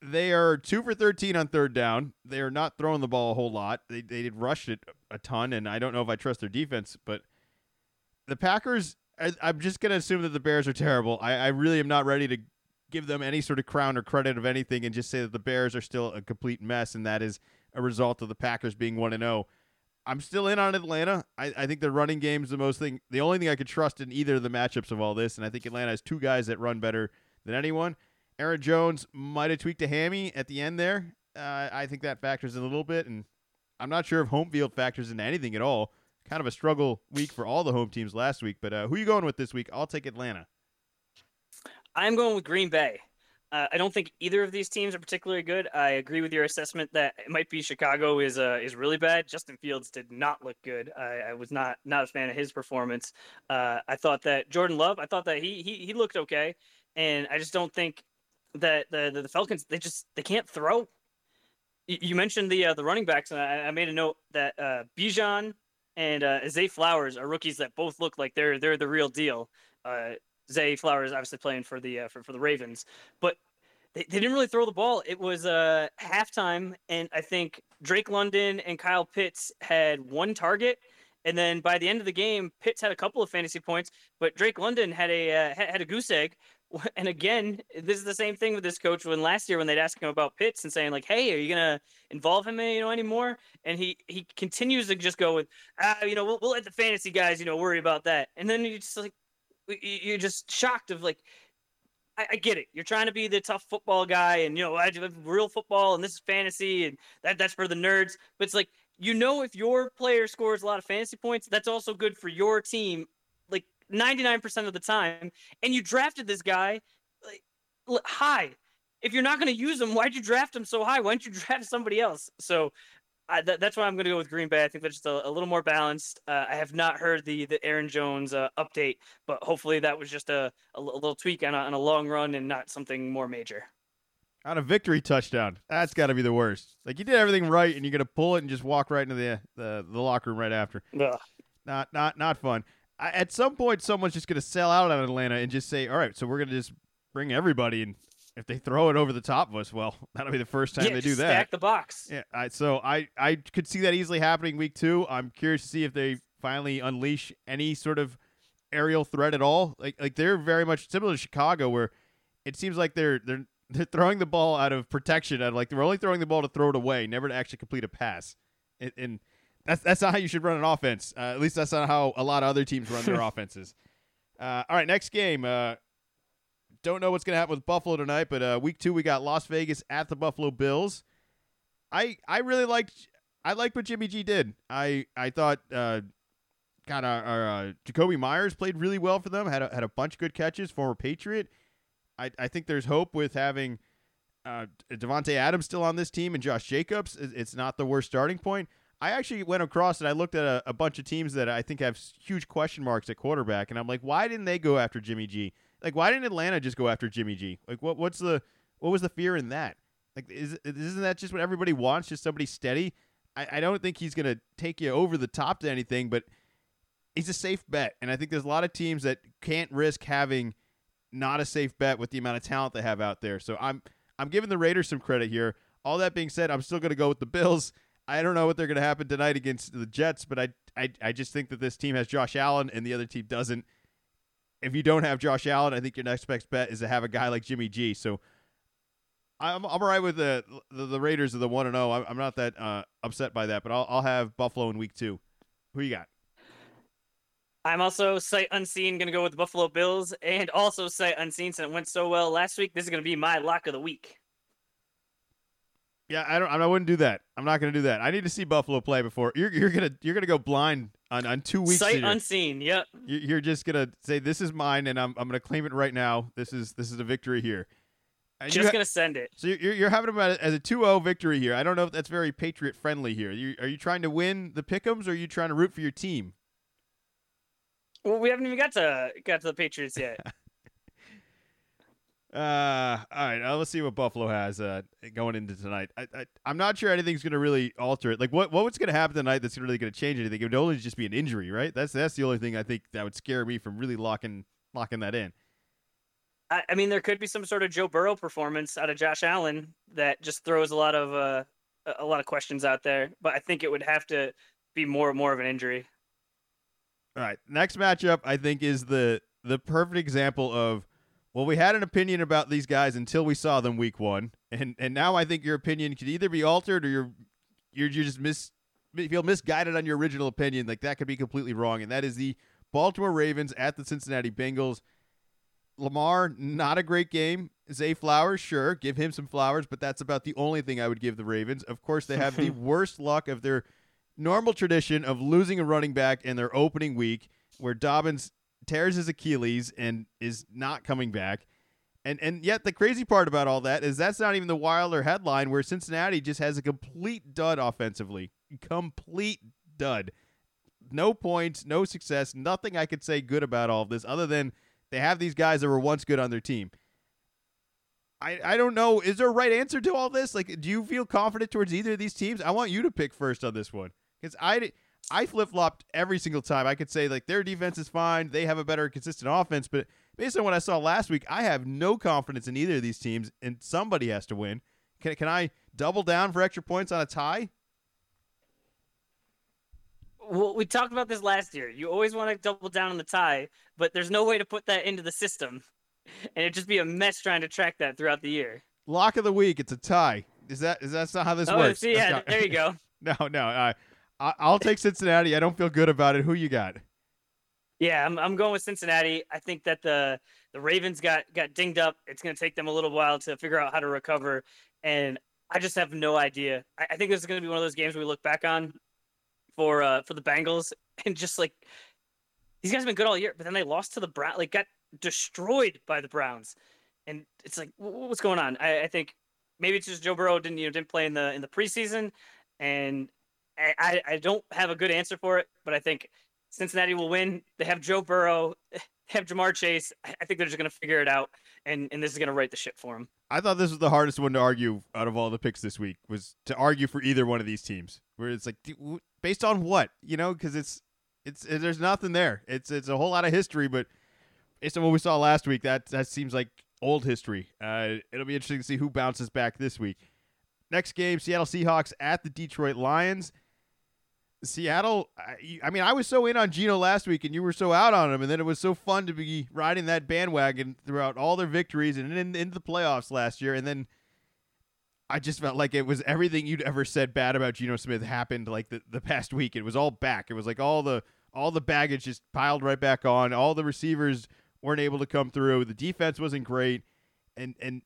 They are two for 13 on third down. They are not throwing the ball a whole lot. They, they did rush it a ton, and I don't know if I trust their defense, but the Packers, I, am just going to assume that the Bears are terrible. I, I really am not ready to give them any sort of crown or credit of anything and just say that the Bears are still a complete mess, and that is a result of the Packers being 1 and 0 I'm still in on Atlanta. I, I think the running game is the most thing, the only thing I could trust in either of the matchups of all this, and I think Atlanta has two guys that run better than anyone. Aaron Jones might have tweaked a hammy at the end there. Uh, I think that factors in a little bit, and I'm not sure if home field factors into anything at all. Kind of a struggle week for all the home teams last week, but uh, who are you going with this week? I'll take Atlanta. I'm going with Green Bay. Uh, I don't think either of these teams are particularly good. I agree with your assessment that it might be Chicago is uh, is really bad. Justin Fields did not look good. I, I was not not a fan of his performance. Uh, I thought that Jordan Love. I thought that he he he looked okay, and I just don't think that the the, the Falcons they just they can't throw. You, mentioned the uh, the running backs, and I, I made a note that uh, Bijan and uh, Zay Flowers are rookies that both look like they're they're the real deal. Uh, Zay Flowers obviously playing for the uh, for, for the Ravens, but they, they didn't really throw the ball. It was uh, halftime, and I think Drake London and Kyle Pitts had one target, and then by the end of the game, Pitts had a couple of fantasy points, but Drake London had a uh, had a goose egg and again, this is the same thing with this coach when last year when they'd ask him about Pitts and saying like, "Hey, are you gonna involve him, you know, anymore?" And he he continues to just go with, "Ah, you know, we'll, we'll let the fantasy guys, you know, worry about that." And then you just like, you're just shocked of like, I, get it. You're trying to be the tough football guy, and you know, I do real football, and this is fantasy, and that that's for the nerds. But it's like you know, if your player scores a lot of fantasy points, that's also good for your team like 99% of the time, and you drafted this guy like, high. If you're not going to use him, why'd you draft him so high? Why don't you draft somebody else? So I, th- that's why I'm going to go with Green Bay. I think that's just a, a little more balanced. Uh, I have not heard the the Aaron Jones uh, update, but hopefully that was just a, a, little tweak on a, on a long run and not something more major. On a victory touchdown, that's got to be the worst. Like you did everything right, and you're going to pull it and just walk right into the the, the locker room right after. Ugh. Not not not fun at some point, someone's just going to sell out on Atlanta and just say, "All right, so we're going to just bring everybody." And if they throw it over the top of us, well, that'll be the first time yeah, they do that. Stack the box. Yeah. I, so I I could see that easily happening week two. I'm curious to see if they finally unleash any sort of aerial threat at all. Like like they're very much similar to Chicago, where it seems like they're they're they're throwing the ball out of protection. Out like they're only throwing the ball to throw it away, never to actually complete a pass. and, and that's that's not how you should run an offense. Uh, at least that's not how a lot of other teams run their offenses. Uh, all right, next game. Uh, don't know what's going to happen with Buffalo tonight, but uh, week two we got Las Vegas at the Buffalo Bills. I I really liked I liked what Jimmy G did. I I thought uh, kind of uh, Jakobi Meyers played really well for them. Had a, had a bunch of good catches. Former Patriot. I I think there's hope with having uh, Davante Adams still on this team and Josh Jacobs. It's not the worst starting point. I actually went across and I looked at a, a, bunch of teams that I think have huge question marks at quarterback, and I'm like, why didn't they go after Jimmy G? Like, why didn't Atlanta just go after Jimmy G? Like, what what's the what was the fear in that? Like, is isn't that just what everybody wants? Just somebody steady. I, I don't think he's gonna take you over the top to anything, but he's a safe bet, and I think there's a lot of teams that can't risk having not a safe bet with the amount of talent they have out there. So I'm I'm giving the Raiders some credit here. All that being said, I'm still gonna go with the Bills. I don't know what they're going to happen tonight against the Jets, but I, I I just think that this team has Josh Allen and the other team doesn't. If you don't have Josh Allen, I think your next best bet is to have a guy like Jimmy G. So I'm I'm all right with the the, the Raiders of the one and zero. Oh. I'm not that uh, upset by that, but I'll I'll have Buffalo in week two. Who you got? I'm also sight unseen going to go with the Buffalo Bills, and also sight unseen since it went so well last week. This is going to be my lock of the week. Yeah, I don't. I wouldn't do that. I'm not going to do that. I need to see Buffalo play before you're. You're gonna. You're gonna go blind on, on two weeks. Sight unseen. Yep. You're just gonna say this is mine, and I'm. I'm gonna claim it right now. This is. This is a victory here. And just ha- gonna send it. So you're you're having about as a 2-0 victory here. I don't know if that's very Patriot friendly here. You, are you trying to win the pickums, or are you trying to root for your team? Well, we haven't even got to got to the Patriots yet. Uh, all right. Uh, let's see what Buffalo has uh, going into tonight. I, I, I'm not sure anything's going to really alter it. Like, what what's going to happen tonight that's really going to change anything? It would only just be an injury, right? That's that's the only thing I think that would scare me from really locking locking that in. I, I mean, there could be some sort of Joe Burrow performance out of Josh Allen that just throws a lot of uh, a lot of questions out there. But I think it would have to be more more of an injury. All right. Next matchup, I think, is the the perfect example of well, we had an opinion about these guys until we saw them week one, and and now I think your opinion could either be altered or you're you're, you're just mis feel misguided on your original opinion. Like that could be completely wrong, and that is the Baltimore Ravens at the Cincinnati Bengals. Lamar, not a great game. Zay Flowers, sure, give him some flowers, but that's about the only thing I would give the Ravens. Of course, they have the worst luck of their normal tradition of losing a running back in their opening week, where Dobbins tears his Achilles and is not coming back. And and yet the crazy part about all that is that's not even the Wilder headline where Cincinnati just has a complete dud offensively. Complete dud. No points, no success, nothing I could say good about all of this other than they have these guys that were once good on their team. I, I don't know. Is there a right answer to all this? Like, do you feel confident towards either of these teams? I want you to pick first on this one because I I flip flopped every single time. I could say like their defense is fine, they have a better consistent offense, but based on what I saw last week, I have no confidence in either of these teams, and somebody has to win. Can can I double down for extra points on a tie? Well, we talked about this last year. You always want to double down on the tie, but there's no way to put that into the system, and it'd just be a mess trying to track that throughout the year. Lock of the week, it's a tie. Is that is that not how this oh, works? See, yeah, there you go. no, no. Uh, I, will take Cincinnati. I don't feel good about it. Who you got? Yeah, I'm, I'm going with Cincinnati. I think that the the Ravens got got dinged up. It's going to take them a little while to figure out how to recover, and I just have no idea. I, I think this is going to be one of those games we look back on for uh, for the Bengals and just like these guys have been good all year, but then they lost to the Brown, like got destroyed by the Browns, and it's like what's going on? I, I think maybe it's just Joe Burrow didn't you know didn't play in the in the preseason, and I, I don't have a good answer for it, but I think Cincinnati will win. They have Joe Burrow, they have Ja'Marr Chase. I think they're just going to figure it out, and, and this is going to write the shit for them. I thought this was the hardest one to argue out of all the picks this week was to argue for either one of these teams. Where it's like, based on what, you know? Because it's it's it, there's nothing there. It's it's a whole lot of history, but based on what we saw last week, that that seems like old history. Uh, it'll be interesting to see who bounces back this week. Next game, Seattle Seahawks at the Detroit Lions. Seattle, I, I, mean, I was so in on Geno last week, and you were so out on him, and then it was so fun to be riding that bandwagon throughout all their victories and in, the playoffs last year, and then I just felt like it was everything you'd ever said bad about Geno Smith happened like the, the past week. It was all back. It was like all the all the baggage just piled right back on. All the receivers weren't able to come through. The defense wasn't great, and and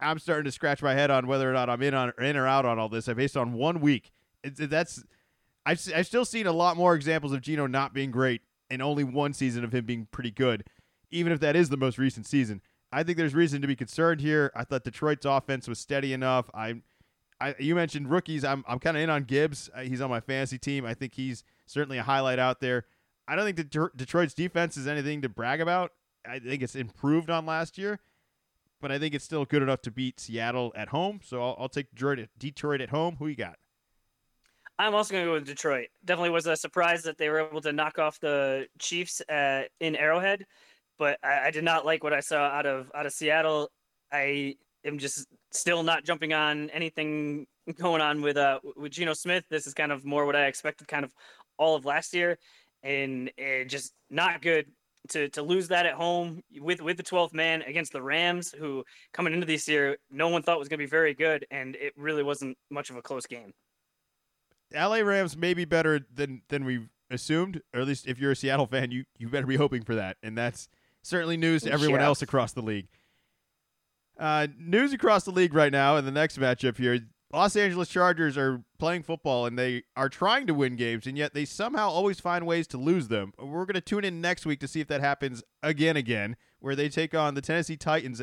I'm starting to scratch my head on whether or not I'm in on in or out on all this I based on one week. It's, that's I've, I've still seen a lot more examples of Geno not being great and only one season of him being pretty good, even if that is the most recent season. I think there's reason to be concerned here. I thought Detroit's offense was steady enough. I, I you mentioned rookies. I'm I'm kind of in on Gibbs. Uh, he's on my fantasy team. I think he's certainly a highlight out there. I don't think that Detroit's defense is anything to brag about. I think it's improved on last year, but I think it's still good enough to beat Seattle at home. So I'll, I'll take Detroit, Detroit at home. Who you got? I'm also going to go with Detroit. Definitely was a surprise that they were able to knock off the Chiefs uh, in Arrowhead, but I, I, did not like what I saw out of out of Seattle. I am just still not jumping on anything going on with uh with Geno Smith. This is kind of more what I expected, kind of all of last year, and it just not good to to lose that at home with with the 12th man against the Rams, who coming into this year no one thought was going to be very good, and it really wasn't much of a close game. LA Rams may be better than than we assumed, or at least if you're a Seattle fan, you you better be hoping for that, and that's certainly news to everyone yeah. else across the league. Uh, news across the league right now in the next matchup here. Los Angeles Chargers are playing football and they are trying to win games, and yet they somehow always find ways to lose them. We're going to tune in next week to see if that happens again, again, where they take on the Tennessee Titans.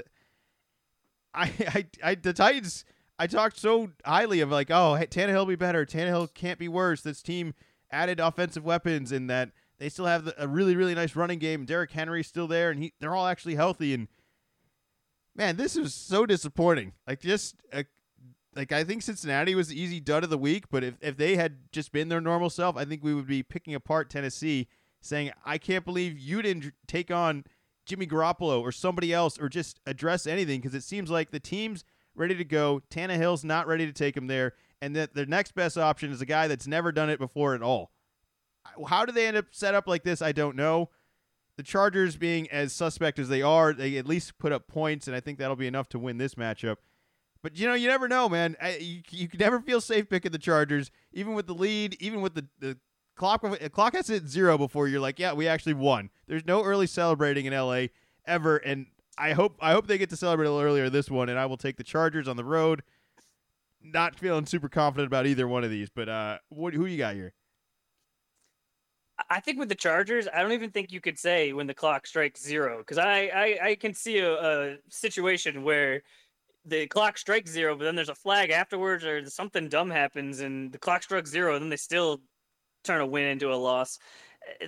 I, I, I the Titans I talked so highly of like, oh, hey, Tannehill will be better. Tannehill can't be worse. This team added offensive weapons, and that they still have a really, really nice running game. Derrick Henry's still there, and he they're all actually healthy. And Man, this is so disappointing. Like just uh, like I think Cincinnati was the easy dud of the week, but if if they had just been their normal self, I think we would be picking apart Tennessee, saying, "I can't believe you didn't take on Jimmy Garoppolo or somebody else, or just address anything," because it seems like the team's ready to go. Tannehill's not ready to take him there, and that their next best option is a guy that's never done it before at all. How do they end up set up like this? I don't know. The Chargers being as suspect as they are, they at least put up points, and I think that'll be enough to win this matchup. But you know, you never know, man. I, you you can never feel safe picking the Chargers, even with the lead, even with the, the clock. The clock has hit zero before you're like, yeah, we actually won. There's no early celebrating in LA ever, and I hope I hope they get to celebrate a little earlier this one, and I will take the Chargers on the road. Not feeling super confident about either one of these, but uh, what who you got here? I think with the Chargers, I don't even think you could say when the clock strikes zero because I, I I can see a, a situation where the clock strikes zero, but then there's a flag afterwards, or something dumb happens, and the clock struck zero, and then they still turn a win into a loss.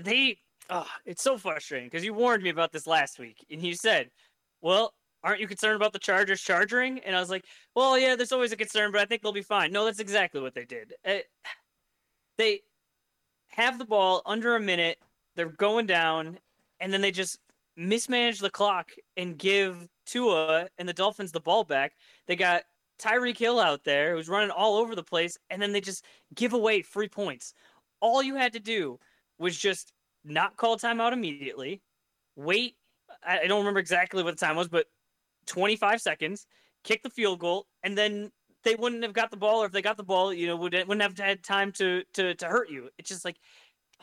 They, oh, it's so frustrating because you warned me about this last week, and you said, "Well, aren't you concerned about the Chargers charging?" And I was like, "Well, yeah, there's always a concern, but I think they'll be fine." No, that's exactly what they did. Uh, they have the ball under a minute, they're going down, and then they just mismanage the clock and give Tua and the Dolphins the ball back. They got Tyreek Hill out there who's running all over the place, and then they just give away free points. All you had to do was just not call timeout immediately, wait. I don't remember exactly what the time was, but 25 seconds, kick the field goal, and then they wouldn't have got the ball, or if they got the ball, you know, wouldn't wouldn't have had time to to to hurt you. It's just like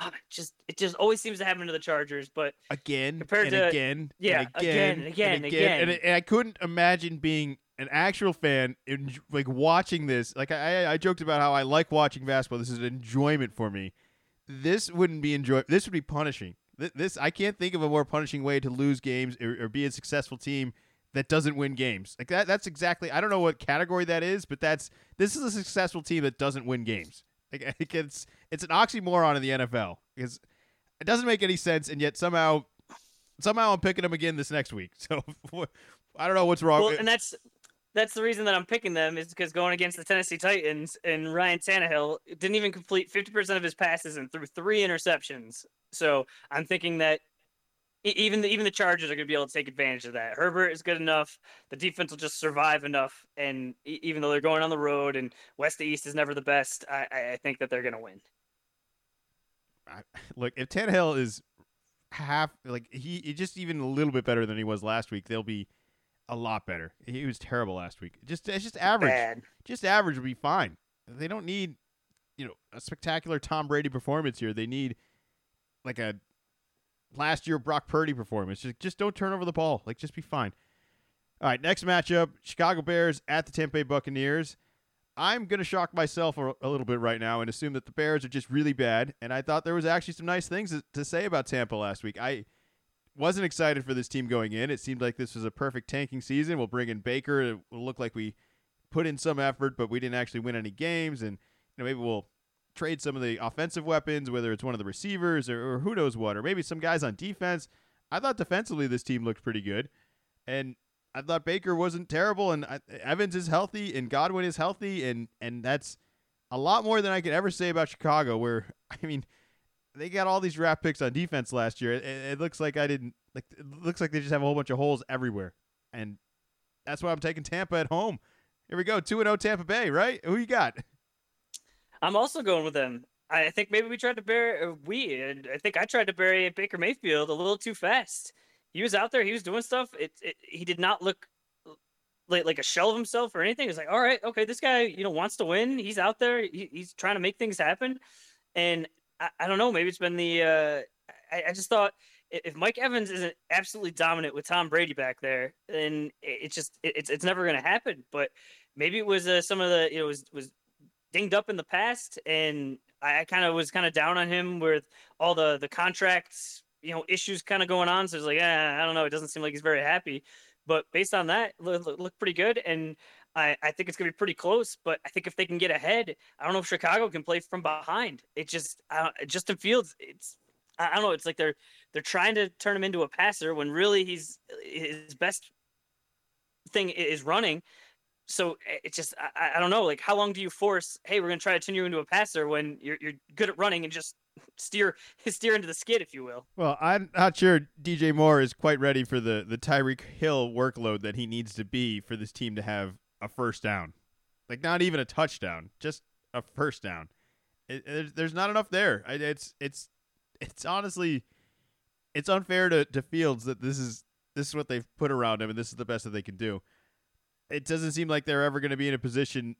oh, just it just always seems to happen to the Chargers. But again, compared and to again, yeah, and again, and again, and again, and, and I couldn't imagine being an actual fan in, like watching this. Like I, I joked about how I like watching basketball. This is an enjoyment for me. This wouldn't be enjoy. This would be punishing. This, I can't think of a more punishing way to lose games or, or be a successful team that doesn't win games. Like that. That's exactly. I don't know what category that is, but that's this is a successful team that doesn't win games. Like it's it's an oxymoron in the NFL because it doesn't make any sense, and yet somehow somehow I'm picking them again this next week. So I don't know what's wrong. Well, and that's that's the reason that I'm picking them is because going against the Tennessee Titans and Ryan Tannehill didn't even complete 50% of his passes and threw three interceptions. So I'm thinking that even the, even the Chargers are going to be able to take advantage of that. Herbert is good enough. The defense will just survive enough, and even though they're going on the road and west to east is never the best, I, I think that they're going to win. I, look, if Tannehill is half like he, he just even a little bit better than he was last week, they'll be a lot better. He was terrible last week. Just it's just average. Bad. Just average would be fine. They don't need you know a spectacular Tom Brady performance here. They need like a last year Brock Purdy performance. Just, just don't turn over the ball. Like, just be fine. All right, next matchup Chicago Bears at the Tampa Bay Buccaneers. I'm going to shock myself a, a, little bit right now and assume that the Bears are just really bad. And I thought there was actually some nice things to, to say about Tampa last week. I wasn't excited for this team going in. It seemed like this was a perfect tanking season. We'll bring in Baker. It will look like we put in some effort, but we didn't actually win any games. And you know, maybe we'll trade some of the offensive weapons, whether it's one of the receivers or, or who knows what, or maybe some guys on defense. I thought defensively this team looked pretty good, and I thought Baker wasn't terrible, and I, Evans is healthy, and Godwin is healthy, and and that's a lot more than I could ever say about Chicago. Where I mean, they got all these draft picks on defense last year. It, it looks like I didn't like. It looks like they just have a whole bunch of holes everywhere, and that's why I'm taking Tampa at home. Here we go, two and zero oh Tampa Bay. Right? Who you got? I'm also going with them. I think maybe we tried to bury uh, we. I think I tried to bury Baker Mayfield a little too fast. He was out there. He was doing stuff. It, it he did not look like like a shell of himself or anything. It's like, all right, okay, this guy, you know, wants to win. He's out there. He, he's trying to make things happen. And I, I don't know. Maybe it's been the. Uh, I, I just thought if Mike Evans isn't absolutely dominant with Tom Brady back there, then it's just it, it's it's never going to happen. But maybe it was uh, some of the you know was was dinged up in the past, and I, kind of was kind of down on him with all the the contracts, you know, issues kind of going on. So it's like, eh, I don't know. It doesn't seem like he's very happy. But based on that, look, look pretty good, and I, I think it's gonna be pretty close. But I think if they can get ahead, I don't know if Chicago can play from behind. It just I Justin Fields, it's I don't know. It's like they're they're trying to turn him into a passer when really he's his best thing is running. So it's just I, I don't know. Like, how long do you force? Hey, we're gonna try to turn you into a passer when you're you're good at running and just steer steer into the skid, if you will. Well, I'm not sure DJ Moore is quite ready for the the Tyreek Hill workload that he needs to be for this team to have a first down, like not even a touchdown, just a first down. It, it, there's not enough there. It's it's it's honestly it's unfair to, to Fields that this is this is what they've put around him and this is the best that they can do. It doesn't seem like they're ever going to be in a position.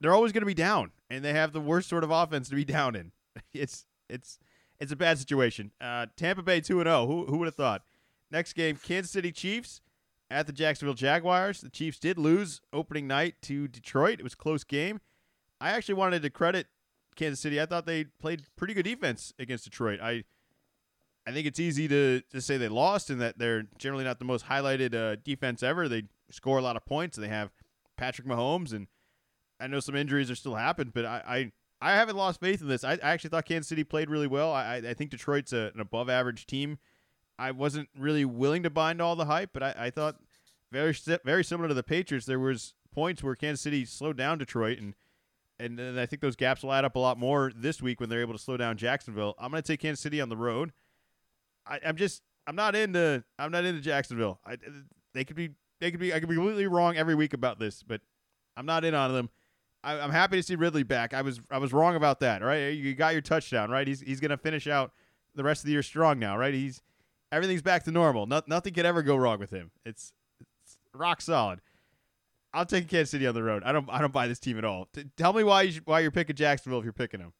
They're always going to be down, and they have the worst sort of offense to be down in. It's it's it's a bad situation. Uh, Tampa Bay two and zero. Oh. Who who would have thought? Next game, Kansas City Chiefs at the Jacksonville Jaguars. The Chiefs did lose opening night to Detroit. It was a close game. I actually wanted to credit Kansas City. I thought they played pretty good defense against Detroit. I I think it's easy to, to say they lost and that they're generally not the most highlighted uh, defense ever. They score a lot of points. They have Patrick Mahomes, and I know some injuries are still happening, but I, I, I haven't lost faith in this. I, I, actually thought Kansas City played really well. I, I think Detroit's a, an above average team. I wasn't really willing to bind all the hype, but I, I thought very very similar to the Patriots. There was points where Kansas City slowed down Detroit, and and, and I think those gaps will add up a lot more this week when they're able to slow down Jacksonville. I'm going to take Kansas City on the road. I, am just I'm not into I'm not into Jacksonville. I, they could be they could be I could be completely wrong every week about this, but I'm not in on them. I, am happy to see Ridley back. I was I was wrong about that. Right, you got your touchdown. Right, he's he's gonna finish out the rest of the year strong now. Right, he's everything's back to normal. No, nothing could ever go wrong with him. It's, it's rock solid. I'll take Kansas City on the road. I don't I don't buy this team at all. T- tell me why you why you're picking Jacksonville if you're picking them.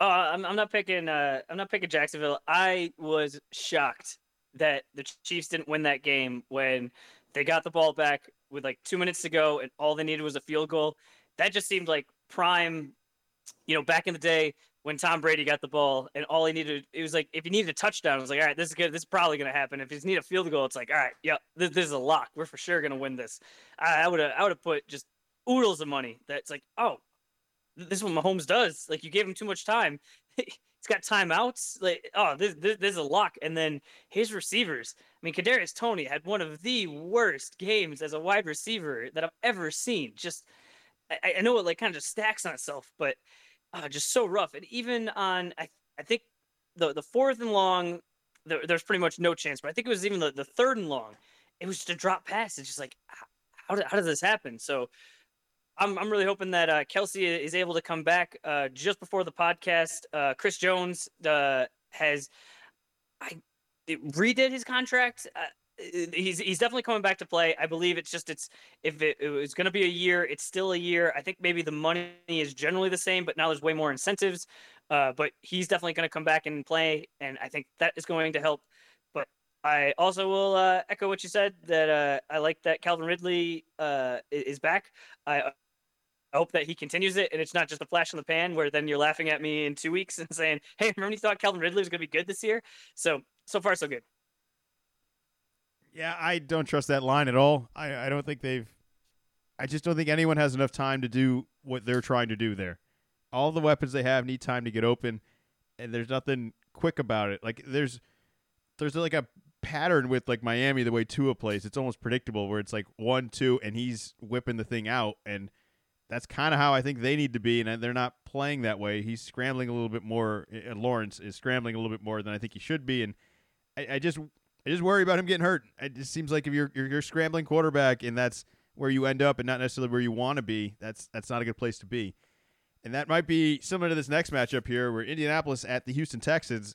Uh, I'm, I'm not picking. Uh, I'm not picking Jacksonville. I was shocked that the Chiefs didn't win that game when they got the ball back with like two minutes to go and all they needed was a field goal. That just seemed like prime. You know, back in the day when Tom Brady got the ball and all he needed, it was like if he needed a touchdown, it was like, all right, this is good. This is probably going to happen. If he need a field goal, it's like, all right, yeah, this, this is a lock. We're for sure going to win this. I would have, I would have put just oodles of money. That's like, oh, this is what Mahomes does. Like you gave him too much time. He's got timeouts. Like oh, this, this, this is a lock. And then his receivers. I mean, Kadarius Toney had one of the worst games as a wide receiver that I've ever seen. Just I, I know it like kind of just stacks on itself, but uh, just so rough. And even on I I think the the fourth and long, there, there's pretty much no chance. But I think it was even the, the third and long. It was just a drop pass. It's just like how, how, how does this happen? So I'm, I'm really hoping that uh, Kelce is able to come back uh, just before the podcast. Uh, Chris Jones uh, has I redid his contract. Uh, he's he's definitely coming back to play. I believe it's just it's if it, it was going to be a year, it's still a year. I think maybe the money is generally the same, but now there's way more incentives. Uh, but he's definitely going to come back and play, and I think that is going to help. But I also will uh, echo what you said that uh, I like that Calvin Ridley uh, is back. I I hope that he continues it and it's not just a flash in the pan where then you're laughing at me in two weeks and saying, Hey, remember you thought Calvin Ridley was gonna be good this year? So so far so good. Yeah, I don't trust that line at all. I, I don't think they've I just don't think anyone has enough time to do what they're trying to do there. All the weapons they have need time to get open and there's nothing quick about it. Like there's there's like a pattern with like Miami the way Tua plays. It's almost predictable where it's like one, two, and he's whipping the thing out and that's kind of how I think they need to be, and uh, they're not playing that way. He's scrambling a little bit more. And Lawrence is scrambling a little bit more than I think he should be, and I, I just I just worry about him getting hurt. It just seems like if you're, you're you're scrambling quarterback and that's where you end up, and not necessarily where you want to be, that's that's not a good place to be. And that might be similar to this next matchup here, where Indianapolis at the Houston Texans.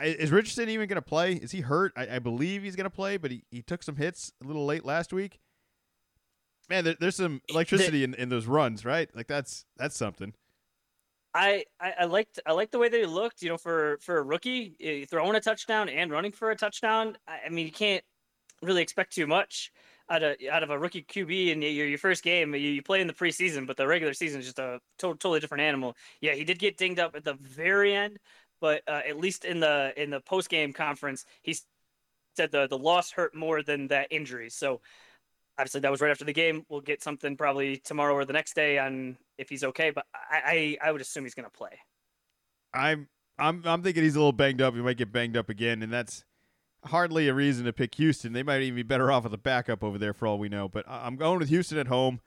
Is Richardson even going to play? Is he hurt? I, I believe he's going to play, but he, he took some hits a little late last week man, there, there's some electricity in, in those runs, right? Like that's that's something. I, I, I liked I liked the way they looked. You know, for for a rookie, eh, throwing a touchdown and running for a touchdown. I, I mean, you can't really expect too much out of out of a rookie QB in your, your first game. You, you play in the preseason, but the regular season is just a to- totally different animal. Yeah, he did get dinged up at the very end, but uh, at least in the in the post game conference, he said the the loss hurt more than that injury. So obviously that was right after the game. We'll get something probably tomorrow or the next day on if he's okay. But I I, I would assume he's going to play. I'm I'm I'm thinking he's a little banged up. He might get banged up again, and that's hardly a reason to pick Houston. They might even be better off with a backup over there for all we know. But I'm going with Houston at home.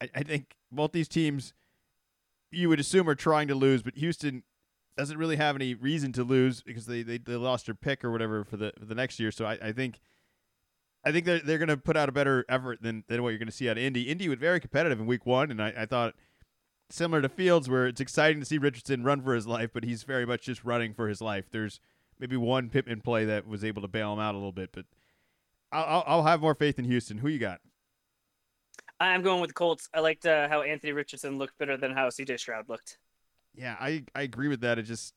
I, I think both these teams you would assume are trying to lose, but Houston doesn't really have any reason to lose because they, they, they lost their pick or whatever for the for the next year. So I, I think I think they're they're gonna put out a better effort than, than what you're gonna see out of Indy. Indy was very competitive in week one and I, I thought similar to Fields where it's exciting to see Richardson run for his life, but he's very much just running for his life. There's maybe one Pittman play that was able to bail him out a little bit, but I'll, I'll have more faith in Houston. Who you got? I'm going with the Colts. I liked uh, how Anthony Richardson looked better than how CJ Stroud looked. Yeah, I, I agree with that. It just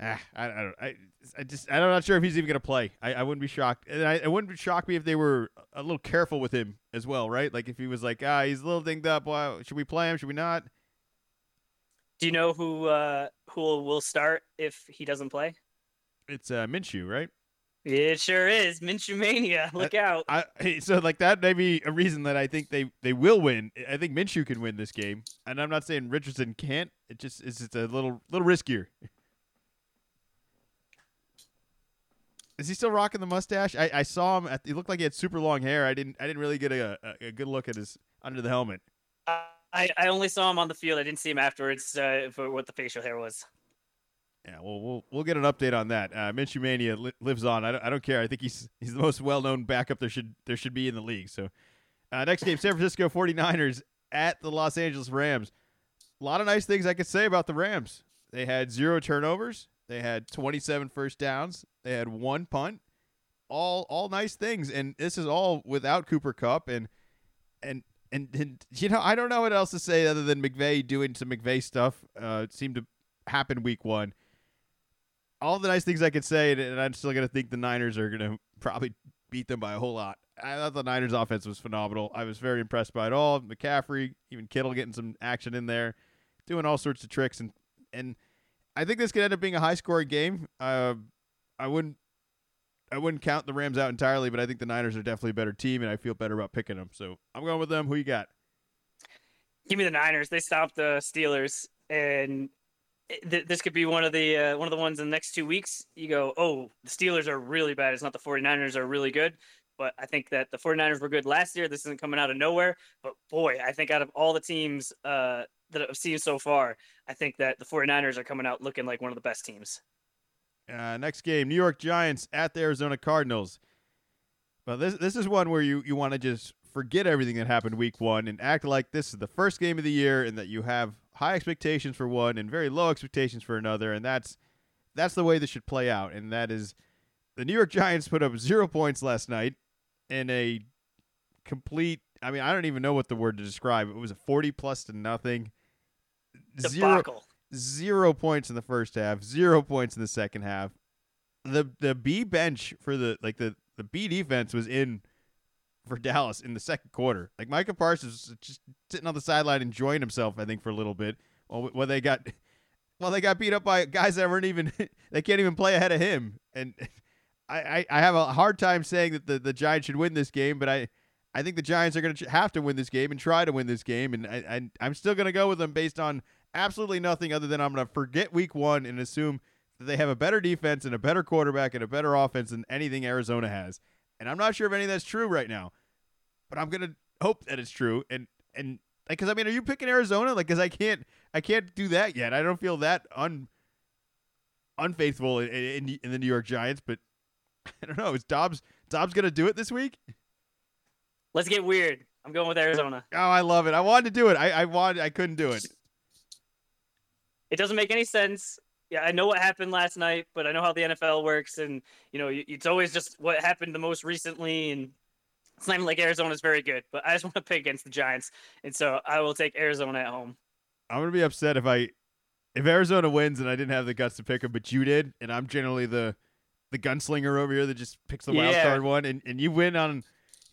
ah, I, I don't I, I just I'm not sure if he's even gonna play. I, I wouldn't be shocked, and I, it wouldn't shock me if they were a little careful with him as well, right? Like if he was like, ah, he's a little dinged up. Well, should we play him? Should we not? Do you know who uh, who will start if he doesn't play? It's uh, Minshew, right? It sure is Minshew mania. Look I, out! I, so like that may be a reason that I think they they will win. I think Minshew can win this game, and I'm not saying Richardson can't. It just is it's just a little little riskier. Is he still rocking the mustache? I, I saw him. At, he looked like he had super long hair. I didn't I didn't really get a, a, a good look at his under the helmet. I, I only saw him on the field. I didn't see him afterwards uh, for what the facial hair was. Yeah, well, we'll we'll get an update on that. Uh, Minshew Mania li- lives on. I don't, I don't care. I think he's he's the most well known backup there should there should be in the league. So, uh, next game, San Francisco 49ers at the Los Angeles Rams. A lot of nice things I could say about the Rams. They had zero turnovers. They had 27 first downs. They had one punt. All all nice things, and this is all without Cooper Kupp and and and, and you know I don't know what else to say other than McVay doing some McVay stuff. Uh, seemed to happen week one all the nice things I could say, and I'm still gonna think the Niners are gonna probably beat them by a whole lot. I thought the Niners offense was phenomenal. I was very impressed by it all. McCaffrey, even Kittle getting some action in there, doing all sorts of tricks, and and I think this could end up being a high scoring game. Uh, I wouldn't I wouldn't count the Rams out entirely, but I think the Niners are definitely a better team, and I feel better about picking them. So I'm going with them. Who you got? Give me the Niners. They stopped the Steelers, and this could be one of the uh, one of the ones in the next two weeks. You go, oh, the Steelers are really bad. It's not the 49ers are really good. But I think that the 49ers were good last year. This isn't coming out of nowhere. But boy, I think out of all the teams uh, that I've seen so far, I think that the 49ers are coming out looking like one of the best teams. Uh, next game, New York Giants at the Arizona Cardinals. Well, this this is one where you, you want to just forget everything that happened week one and act like this is the first game of the year and that you have high expectations for one and very low expectations for another, and that's that's the way this should play out. And that is the New York Giants put up zero points last night in a complete. I mean, I don't even know what the word to describe. It was a forty plus to nothing. Zero, zero points in the first half. Zero points in the second half. The the B bench for the like the the B defense was in for Dallas in the second quarter. Like Micah Parsons was just sitting on the sideline enjoying himself. I think for a little bit. Well, well they got, well they got beat up by guys that weren't even. they can't even play ahead of him. And I, I, I have a hard time saying that the, the Giants should win this game, but I. I think the Giants are going to have to win this game and try to win this game, and I, I, I'm still going to go with them based on absolutely nothing other than I'm going to forget Week One and assume that they have a better defense and a better quarterback and a better offense than anything Arizona has. And I'm not sure if any of that's true right now but I'm gonna hope that it's true. And and because I mean, are you picking Arizona? Like, because I can't I can't do that yet. I don't feel that un unfaithful in, in, in the New York Giants, but I don't know. Is Dobbs Dobbs gonna do it this week? Let's get weird. I'm going with Arizona. Oh, I love it. I wanted to do it. I I wanted. I couldn't do it. It doesn't make any sense. Yeah, I know what happened last night, but I know how the NFL works, and you know, it's always just what happened the most recently, and it's not even like Arizona's very good, but I just want to pick against the Giants, and so I will take Arizona at home. I'm gonna be upset if I if Arizona wins and I didn't have the guts to pick them, but you did, and I'm generally the the gunslinger over here that just picks the wild Yeah. card one, and, and you win on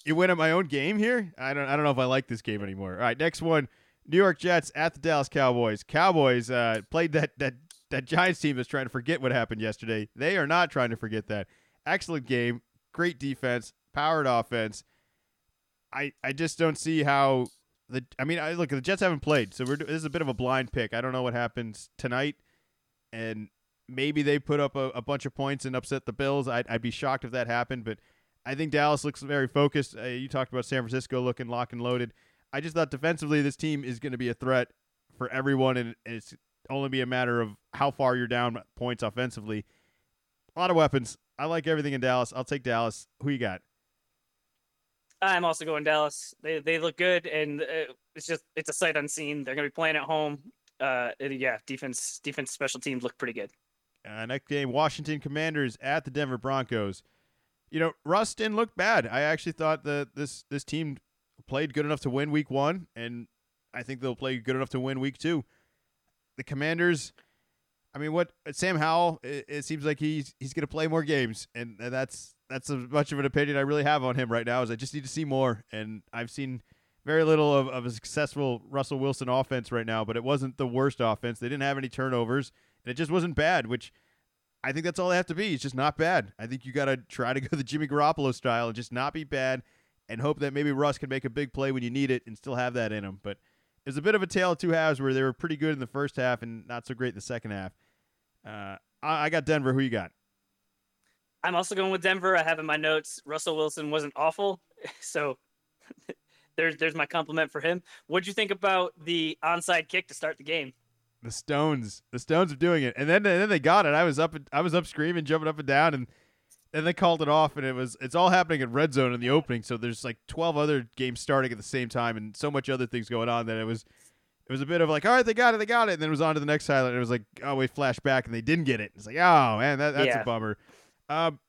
you win at my own game here. I don't I don't know if I like this game anymore. All right, next one, New York Jets at the Dallas Cowboys. Cowboys uh, played that that that Giants team is trying to forget what happened yesterday. They are not trying to forget that. Excellent game, great defense, powered offense. I I just don't see how the I mean I look the Jets haven't played, so we're this is a bit of a blind pick. I don't know what happens tonight, and maybe they put up a, a bunch of points and upset the Bills. I'd, I'd be shocked if that happened, but I think Dallas looks very focused. Uh, you talked about San Francisco looking lock and loaded. I just thought defensively this team is going to be a threat for everyone, and it's only be a matter of how far you're down points offensively. A lot of weapons. I like everything in Dallas. I'll take Dallas. Who you got? I'm also going Dallas. They they look good, and uh, it's just it's a sight unseen. They're going to be playing at home. Uh, yeah, defense, defense, special teams look pretty good. Uh, next game, Washington Commanders at the Denver Broncos. You know, Russ didn't look bad. I actually thought that this this team played good enough to win Week One, and I think they'll play good enough to win Week Two. The Commanders. I mean, what Sam Howell? It, it seems like he's he's going to play more games, and that's that's as much of an opinion I really have on him right now. Is I just need to see more, and I've seen very little of, of a successful Russell Wilson offense right now. But it wasn't the worst offense. They didn't have any turnovers, and it just wasn't bad. Which I think that's all they have to be. It's just not bad. I think you got to try to go the Jimmy Garoppolo style and just not be bad, and hope that maybe Russ can make a big play when you need it and still have that in him. But it was a bit of a tale of two halves where they were pretty good in the first half and not so great in the second half. Uh, I, I got Denver. Who you got? I'm also going with Denver. I have in my notes Russell Wilson wasn't awful, so there's there's my compliment for him. What'd you think about the onside kick to start the game? The Stones, the Stones are doing it, and then and then they got it. I was up, I was up screaming, jumping up and down, and then they called it off, and it was it's all happening in red zone in the opening. So there's like 12 other games starting at the same time, and so much other things going on that it was it was a bit of like, all right, they got it, they got it, and then it was on to the next highlight. And it was like, oh, we flash back, and they didn't get it. It's like, oh man, that, that's Yeah. a bummer. Um,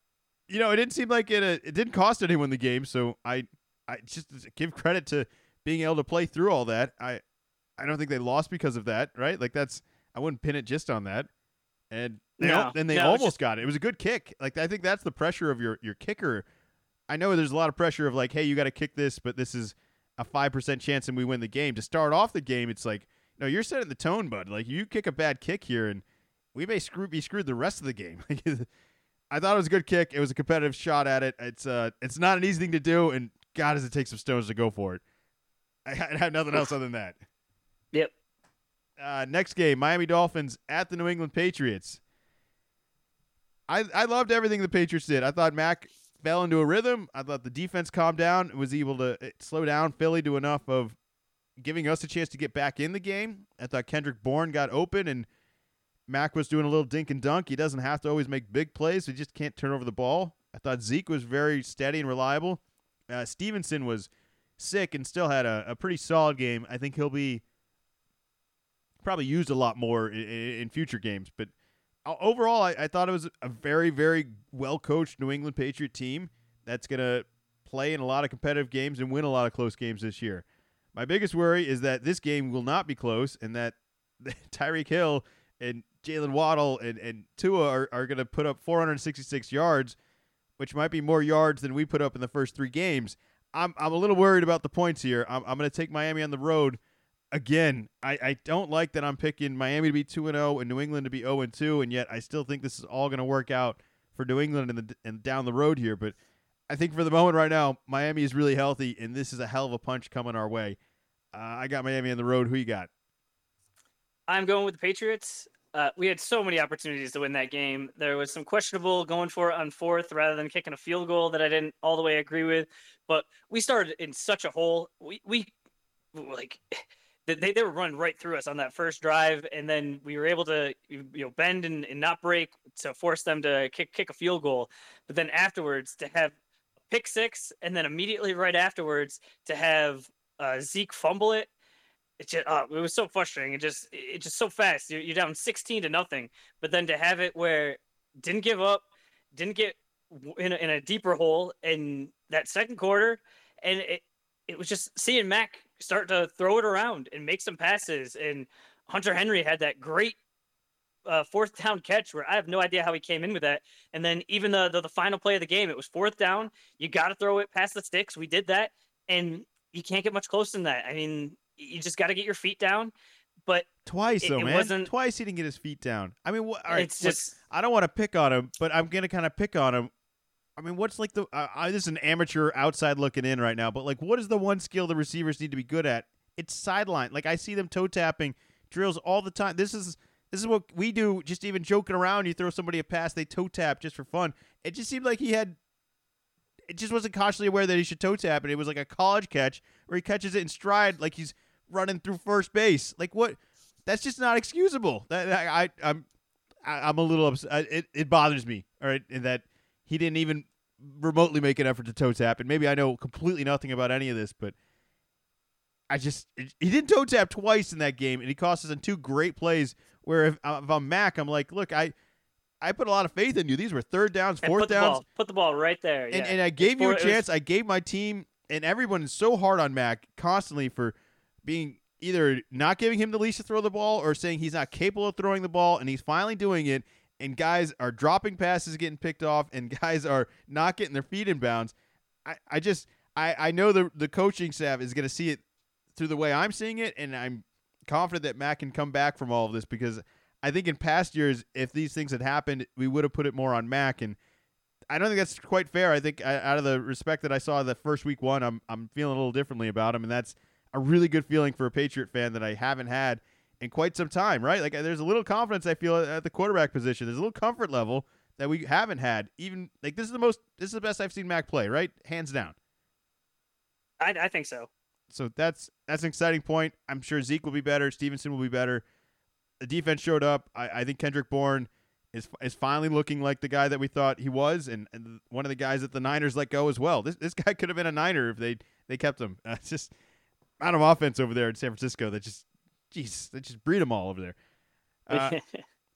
you know, it didn't seem like it. Uh, it didn't cost anyone the game, so I, I just give credit to being able to play through all that. I, I don't think they lost because of that, right? Like that's I wouldn't pin it just on that. And they No, al- and they no, almost just- got it. It was a good kick. Like I think that's the pressure of your your kicker. I know there's a lot of pressure of like, hey, you got to kick this, but this is a five percent chance and we win the game. To start off the game, it's like, no, you're setting the tone, bud. Like you kick a bad kick here, and we may screw be screwed the rest of the game. I thought it was a good kick. It was a competitive shot at it. It's uh, it's not an easy thing to do, and God, does it take some stones to go for it. I had had nothing else other than that. Yep. Uh, next game, Miami Dolphins at the New England Patriots. I I loved everything the Patriots did. I thought Mac fell into a rhythm. I thought the defense calmed down was able to uh, slow down Philly to enough of giving us a chance to get back in the game. I thought Kendrick Bourne got open and Mac was doing a little dink and dunk. He doesn't have to always make big plays. He just can't turn over the ball. I thought Zeke was very steady and reliable. Uh, Stevenson was sick and still had a, a pretty solid game. I think he'll be probably used a lot more in, in future games. But overall, I, I thought it was a very, very well coached New England Patriot team that's going to play in a lot of competitive games and win a lot of close games this year. My biggest worry is that this game will not be close and that Tyreek Hill and Jaylen Waddle and, and Tua are, are going to put up 466 yards, which might be more yards than we put up in the first three games. I'm, I'm a little worried about the points here. I'm, I'm going to take Miami on the road again. I, I don't like that I'm picking Miami to be 2 and 0 and New England to be 0 and 2, and yet I still think this is all going to work out for New England and, the, and down the road here. But I think for the moment right now, Miami is really healthy, and this is a hell of a punch coming our way. Uh, I got Miami on the road. Who you got? I'm going with the Patriots. Uh, we had so many opportunities to win that game. There was some questionable going for it on fourth rather than kicking a field goal that I didn't all the way agree with. But we started in such a hole. We we like they they were running right through us on that first drive, and then we were able to you know bend and, and not break to force them to kick kick a field goal. But then afterwards to have pick six, and then immediately right afterwards to have uh, Zeke fumble it it just uh, it was so frustrating. It just it just so fast. You're, you're down sixteen to nothing, but then to have it where didn't give up, didn't get in a, in a deeper hole in that second quarter, and it it was just seeing Mac start to throw it around and make some passes, and Hunter Henry had that great. Uh, fourth down catch where I have no idea how he came in with that, and then even the the, the final play of the game, it was fourth down. You got to throw it past the sticks. We did that, and you can't get much closer than that. I mean, you just got to get your feet down. But Twice It- though, it man. wasn't- Twice he didn't get his feet down. I mean, what? All right, it's just I don't want to pick on him, but I'm gonna kind of pick on him. I mean, what's like the? Uh, I, this is an amateur outside looking in right now, but like, what is the one skill the receivers need to be good at? It's sideline. Like I see them toe tapping drills all the time. This is This is what we do. Just even joking around, you throw somebody a pass, they toe tap just for fun. It just seemed like he had. It just wasn't consciously aware that he should toe tap, and it was like a college catch where he catches it in stride, like he's running through first base. Like what? That's just not excusable. That I, I I'm I, I'm a little upset. It it bothers me. All right, in that he didn't even remotely make an effort to toe tap, and maybe I know completely nothing about any of this, but I just he didn't toe tap twice in that game, and he cost us in two great plays. Where if, uh, if I'm Mac, I'm like, look, I I put a lot of faith in you. These were third downs, fourth put the downs, ball, put the ball right there. and, yeah. and I It's gave you a it was- chance. I gave my team and everyone is so hard on Mac constantly for being either not giving him the leash to throw the ball or saying he's not capable of throwing the ball, and he's finally doing it. And guys are dropping passes, getting picked off, and guys are not getting their feet in bounds. I, I just I, I know the the coaching staff is going to see it through the way I'm seeing it, and I'm confident that Mac can come back from all of this because I think in past years, if these things had happened, we would have put it more on Mac, and I don't think that's quite fair. I think uh, out of the respect that I saw the first week one, I'm I'm feeling a little differently about him, and that's a really good feeling for a Patriot fan that I haven't had in quite some time. Right? Like there's a little confidence I feel at the quarterback position. There's a little comfort level that we haven't had. Even like this is the most this is the best I've seen Mac play. Right? Hands down. I, I think so. So that's that's an exciting point. I'm sure Zeke will be better. Stevenson will be better. The defense showed up. I, I think Kendrick Bourne is is finally looking like the guy that we thought he was, and, and one of the guys that the Niners let go as well. This this guy could have been a Niner if they they kept him. Uh, it's just out of offense over there in San Francisco that just, jeez, they just breed them all over there. Uh,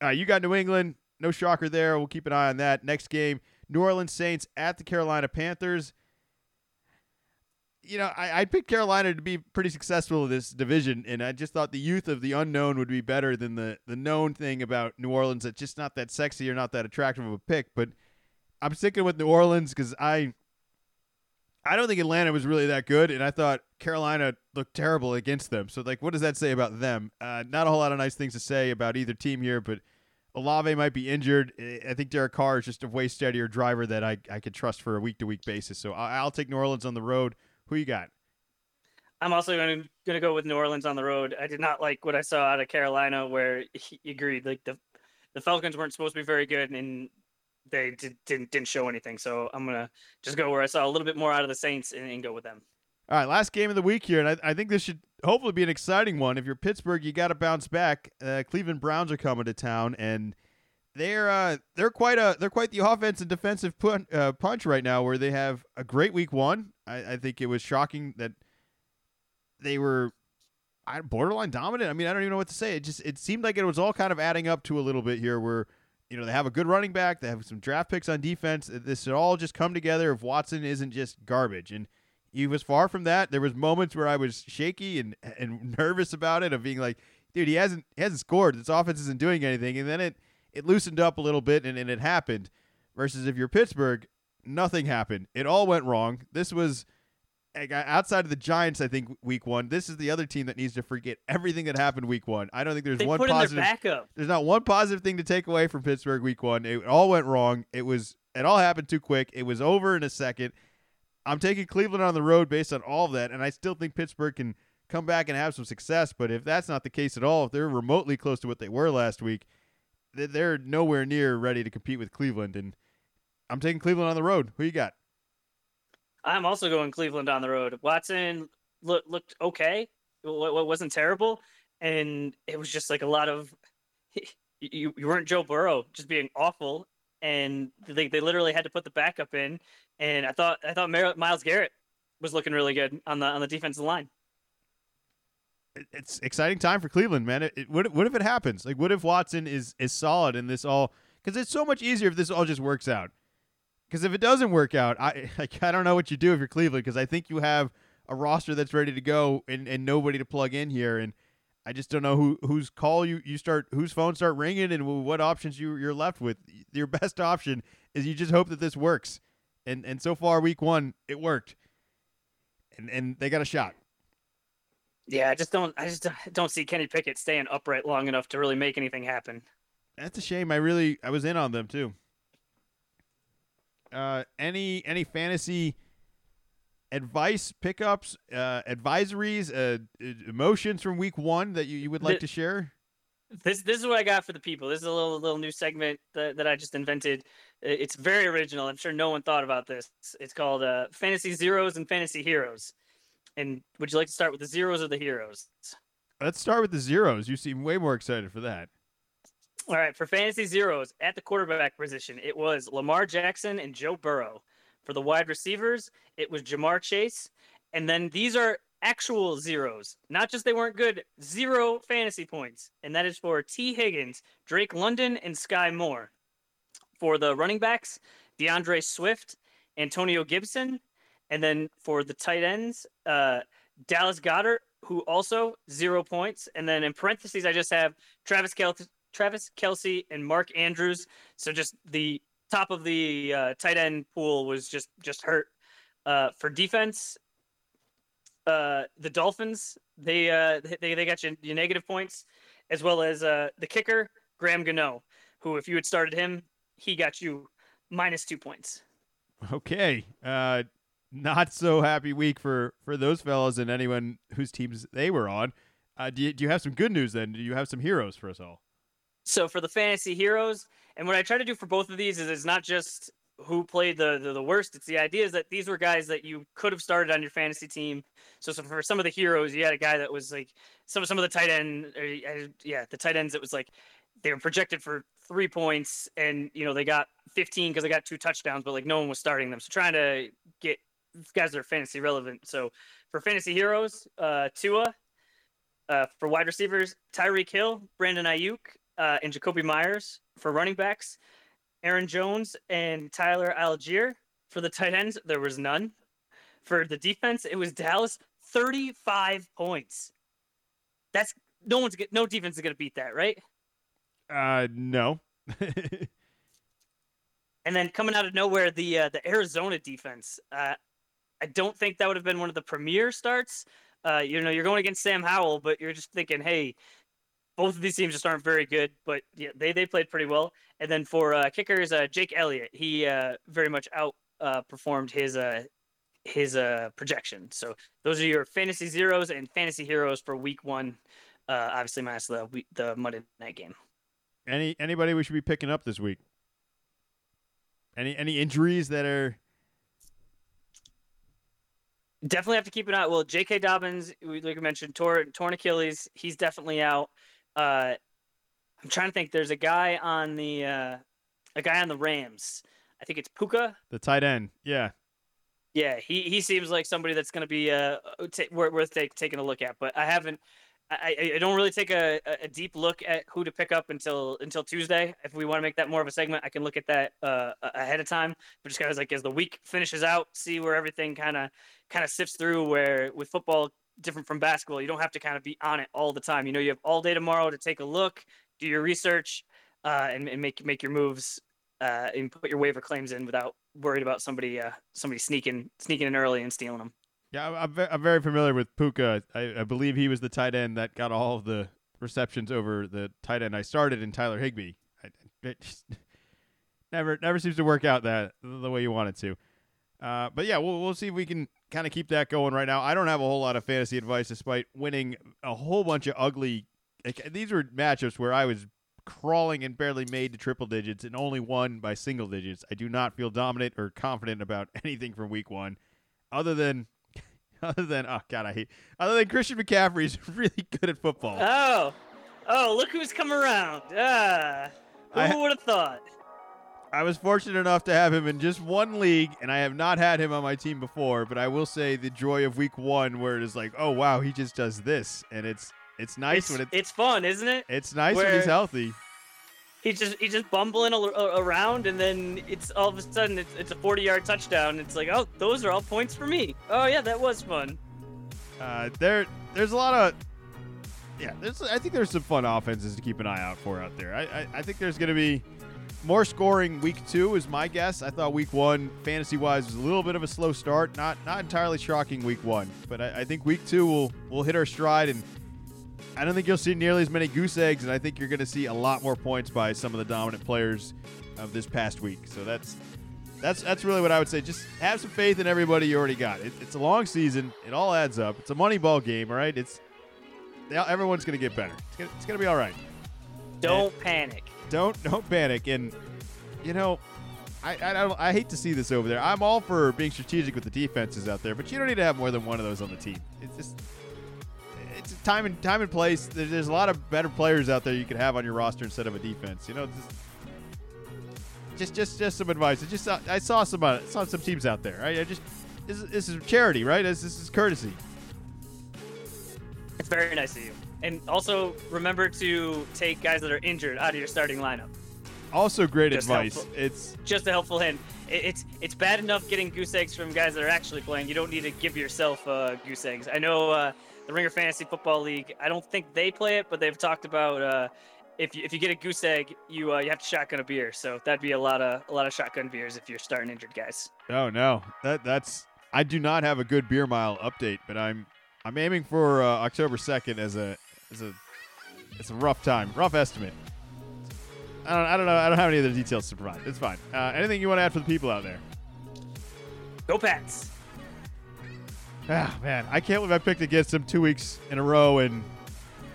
right, you got New England. No shocker there. We'll keep an eye on that. Next game, New Orleans Saints at the Carolina Panthers. You know, I, I picked Carolina to be pretty successful in this division, and I just thought the youth of the unknown would be better than the, the known thing about New Orleans that's just not that sexy or not that attractive of a pick. But I'm sticking with New Orleans because I I don't think Atlanta was really that good, and I thought Carolina looked terrible against them. So, like, what does that say about them? Uh, not a whole lot of nice things to say about either team here, but Olave might be injured. I think Derek Carr is just a way steadier driver that I, I could trust for a week to week basis. So, I'll take New Orleans on the road. Who you got? I'm also going to going to go with New Orleans on the road. I did not like what I saw out of Carolina, where he agreed like the the Falcons weren't supposed to be very good, and they did, didn't didn't show anything. So I'm gonna just go where I saw a little bit more out of the Saints and, and go with them. All right, last game of the week here, and I, I think this should hopefully be an exciting one. If you're Pittsburgh, you got to bounce back. Uh, Cleveland Browns are coming to town, and they're uh, they're quite a they're quite the offense and defensive pun- uh, punch right now. Where they have a great week one. I, I think it was shocking that they were borderline dominant. I mean, I don't even know what to say. It just it seemed like it was all kind of adding up to a little bit here, where you know they have a good running back, they have some draft picks on defense. This should all just come together if Watson isn't just garbage and. He was far from that. There was moments where I was shaky and and nervous about it, of being like, "Dude, he hasn't he hasn't scored. This offense isn't doing anything." And then it it loosened up a little bit, and, and it happened. Versus if you're Pittsburgh, nothing happened. It all went wrong. This was outside of the Giants. I think week one. This is the other team that needs to forget everything that happened week one. I don't think there's They one positive. There's not one positive thing to take away from Pittsburgh week one. It all went wrong. It was it all happened too quick. It was over in a second. I'm taking Cleveland on the road based on all of that, and I still think Pittsburgh can come back and have some success. But if that's not the case at all, if they're remotely close to what they were last week, they're nowhere near ready to compete with Cleveland. And I'm taking Cleveland on the road. Who you got? I'm also going Cleveland on the road. Watson look, looked okay. What wasn't terrible, and it was just like a lot of you. You weren't Joe Burrow just being awful, and they they literally had to put the backup in. And I thought I thought Myles Garrett was looking really good on the on the defensive line. It's exciting time for Cleveland, man. It, it, what, what if it happens? Like, what if Watson is is solid and this all? Because it's so much easier if this all just works out. Because if it doesn't work out, I like, I don't know what you do if you're Cleveland. Because I think you have a roster that's ready to go and, and nobody to plug in here, and I just don't know who whose call you, you start, whose phone start ringing, and what options you you're left with. Your best option is you just hope that this works, and and so far week one it worked, and and they got a shot. Yeah, I just don't I just don't see Kenny Pickett staying upright long enough to really make anything happen. That's a shame. I really I was in on them too. Uh, any any fantasy advice, pickups, uh, advisories, uh, emotions from week one that you, you would like The- to share? This this is what I got for the people. This is a little little new segment that, that I just invented. It's very original. I'm sure no one thought about this. It's called uh, Fantasy Zeros and Fantasy Heroes. And would you like to start with the zeros or the heroes? Let's start with the zeros. You seem way more excited for that. All right, for fantasy zeros at the quarterback position, it was Lamar Jackson and Joe Burrow. For the wide receivers, it was Ja'Marr Chase. And then these are actual zeros, not just they weren't good, zero fantasy points. And that is for Tee Higgins, Drake London, and Sky Moore. For the running backs, D'Andre Swift, Antonio Gibson. And then for the tight ends, uh, Dallas Goedert, who also zero points. And then in parentheses, I just have Travis Kelce, Travis Kelce, and Mark Andrews. So just the top of the uh, tight end pool was just just hurt. Uh, for defense, uh, the Dolphins they uh, they they got you, you negative points, as well as uh, the kicker Graham Gano, who if you had started him, he got you minus two points. Okay, uh, not so happy week for for those fellas and anyone whose teams they were on. Do you, do you have some good news then? Do you have some heroes for us all? So for the fantasy heroes, and what I try to do for both of these is it's not just who played the, the, the worst. It's the idea is that these were guys that you could have started on your fantasy team. So, so for some of the heroes, you had a guy that was like some some of the tight end, or, uh, yeah, the tight ends. It was like they were projected for three points, and you know they got 15 because they got two touchdowns, but like no one was starting them. So trying to get guys that are fantasy relevant. So for fantasy heroes, uh, Tua. Uh, for wide receivers, Tyreek Hill, Brandon Aiyuk, uh, and Jakobi Meyers. For running backs, Aaron Jones and Tyler Allgeier For the tight ends, there was none. For the defense, it was Dallas, 35 points. That's no one's get, no defense is gonna beat that, right? Uh, no. and then coming out of nowhere, the uh, the Arizona defense. Uh, I don't think that would have been one of the premier starts. Uh, you know, you're going against Sam Howell, but you're just thinking, hey, both of these teams just aren't very good, but yeah, they they played pretty well. And then for uh, kickers, uh, Jake Elliott, he uh, very much out uh, performed his uh, his uh, projection. So those are your fantasy zeros and fantasy heroes for week one. Uh, obviously, minus the the Monday night game. Any anybody we should be picking up this week? Any any injuries that are definitely have to keep an eye. Well, J.K. Dobbins, like I mentioned, torn torn Achilles. He's definitely out. Uh, I'm trying to think. There's a guy on the uh, a guy on the Rams. I think it's Puka, the tight end. Yeah, yeah. He he seems like somebody that's going to be uh t- worth take, taking a look at. But I haven't. I, I don't really take a, a deep look at who to pick up until until Tuesday. If we want to make that more of a segment, I can look at that uh, ahead of time. But just kind of like as the week finishes out, see where everything kind of kind of sifts through. Where with football, different from basketball, you don't have to kind of be on it all the time. You know, you have all day tomorrow to take a look, do your research, uh, and, and make make your moves uh, and put your waiver claims in without worried about somebody uh, somebody sneaking sneaking in early and stealing them. Yeah, I'm, very familiar with Puka. I, I believe he was the tight end that got all of the receptions over the tight end I started in Tyler Higbee. I, it just never never seems to work out that the way you want it to. Uh, but yeah, we'll we'll see if we can kind of keep that going right now. I don't have a whole lot of fantasy advice, despite winning a whole bunch of ugly. Like, these were matchups where I was crawling and barely made to triple digits and only won by single digits. I do not feel dominant or confident about anything from week one, other than other than oh god, I hate other than Christian McCaffrey is really good at football. Oh, oh, look who's come around. Ah, who would have thought? I was fortunate enough to have him in just one league, and I have not had him on my team before. But I will say the joy of week one, where it is like, oh wow, he just does this, and it's it's nice it's, when it's it's fun, isn't it? It's nice where when he's healthy. He's just he's just bumbling around, and then it's all of a sudden it's, it's a forty yard touchdown. It's like, oh, those are all points for me. Oh yeah, that was fun. Uh, there there's a lot of yeah. There's I think there's some fun offenses to keep an eye out for out there. I I, I think there's gonna be more scoring week two is my guess. I thought week one, fantasy wise, was a little bit of a slow start. Not not entirely shocking week one, but I, I think week two will will hit our stride, and I don't think you'll see nearly as many goose eggs, and I think you're going to see a lot more points by some of the dominant players of this past week. So that's that's that's really what I would say. Just have some faith in everybody you already got. It, it's a long season. It all adds up. It's a money ball game, right? It's everyone's going to get better. It's going to be all right. Don't panic. Don't don't panic. And you know, I I, I hate to see this over there. I'm all for being strategic with the defenses out there, but you don't need to have more than one of those on the team. It's just it's time and time and place. There's, a lot of better players out there you could have on your roster instead of a defense. You know, just just just, just some advice. I just saw, I saw some uh, saw some teams out there. I just this is, this is charity, right? This, this is courtesy. It's very nice of you. And also remember to take guys that are injured out of your starting lineup. Also, great Just advice. helpful. It's Just a helpful hint. It's it's bad enough getting goose eggs from guys that are actually playing. You don't need to give yourself uh, goose eggs. I know uh, the Ringer Fantasy Football League. I don't think they play it, but they've talked about uh, if you, if you get a goose egg, you uh, you have to shotgun a beer. So that'd be a lot of a lot of shotgun beers if you're starting injured guys. oh no, that that's I do not have a good beer mile update, but I'm I'm aiming for uh, October second as a as a it's a rough time, rough estimate. I don't I don't know I don't have any other details to provide. It's fine. Uh, anything you want to add for the people out there? Go Pats! Ah man, I can't believe I picked against them two weeks in a row, and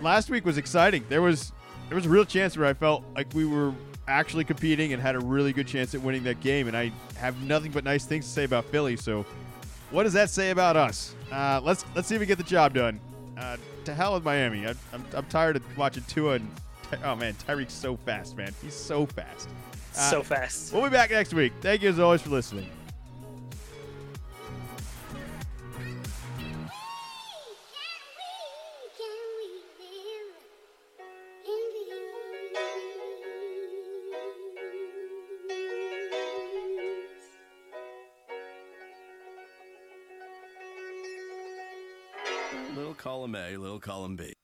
last week was exciting. There was there was a real chance where I felt like we were actually competing and had a really good chance at winning that game, and I have nothing but nice things to say about Philly. So, what does that say about us? Uh, let's let's see if we get the job done. Uh, to hell with Miami. I, I'm I'm tired of watching Tua and oh man, Tyreek's so fast, man. He's so fast. Uh, so fast. We'll be back next week. Thank you as always for listening. Column A, little column B.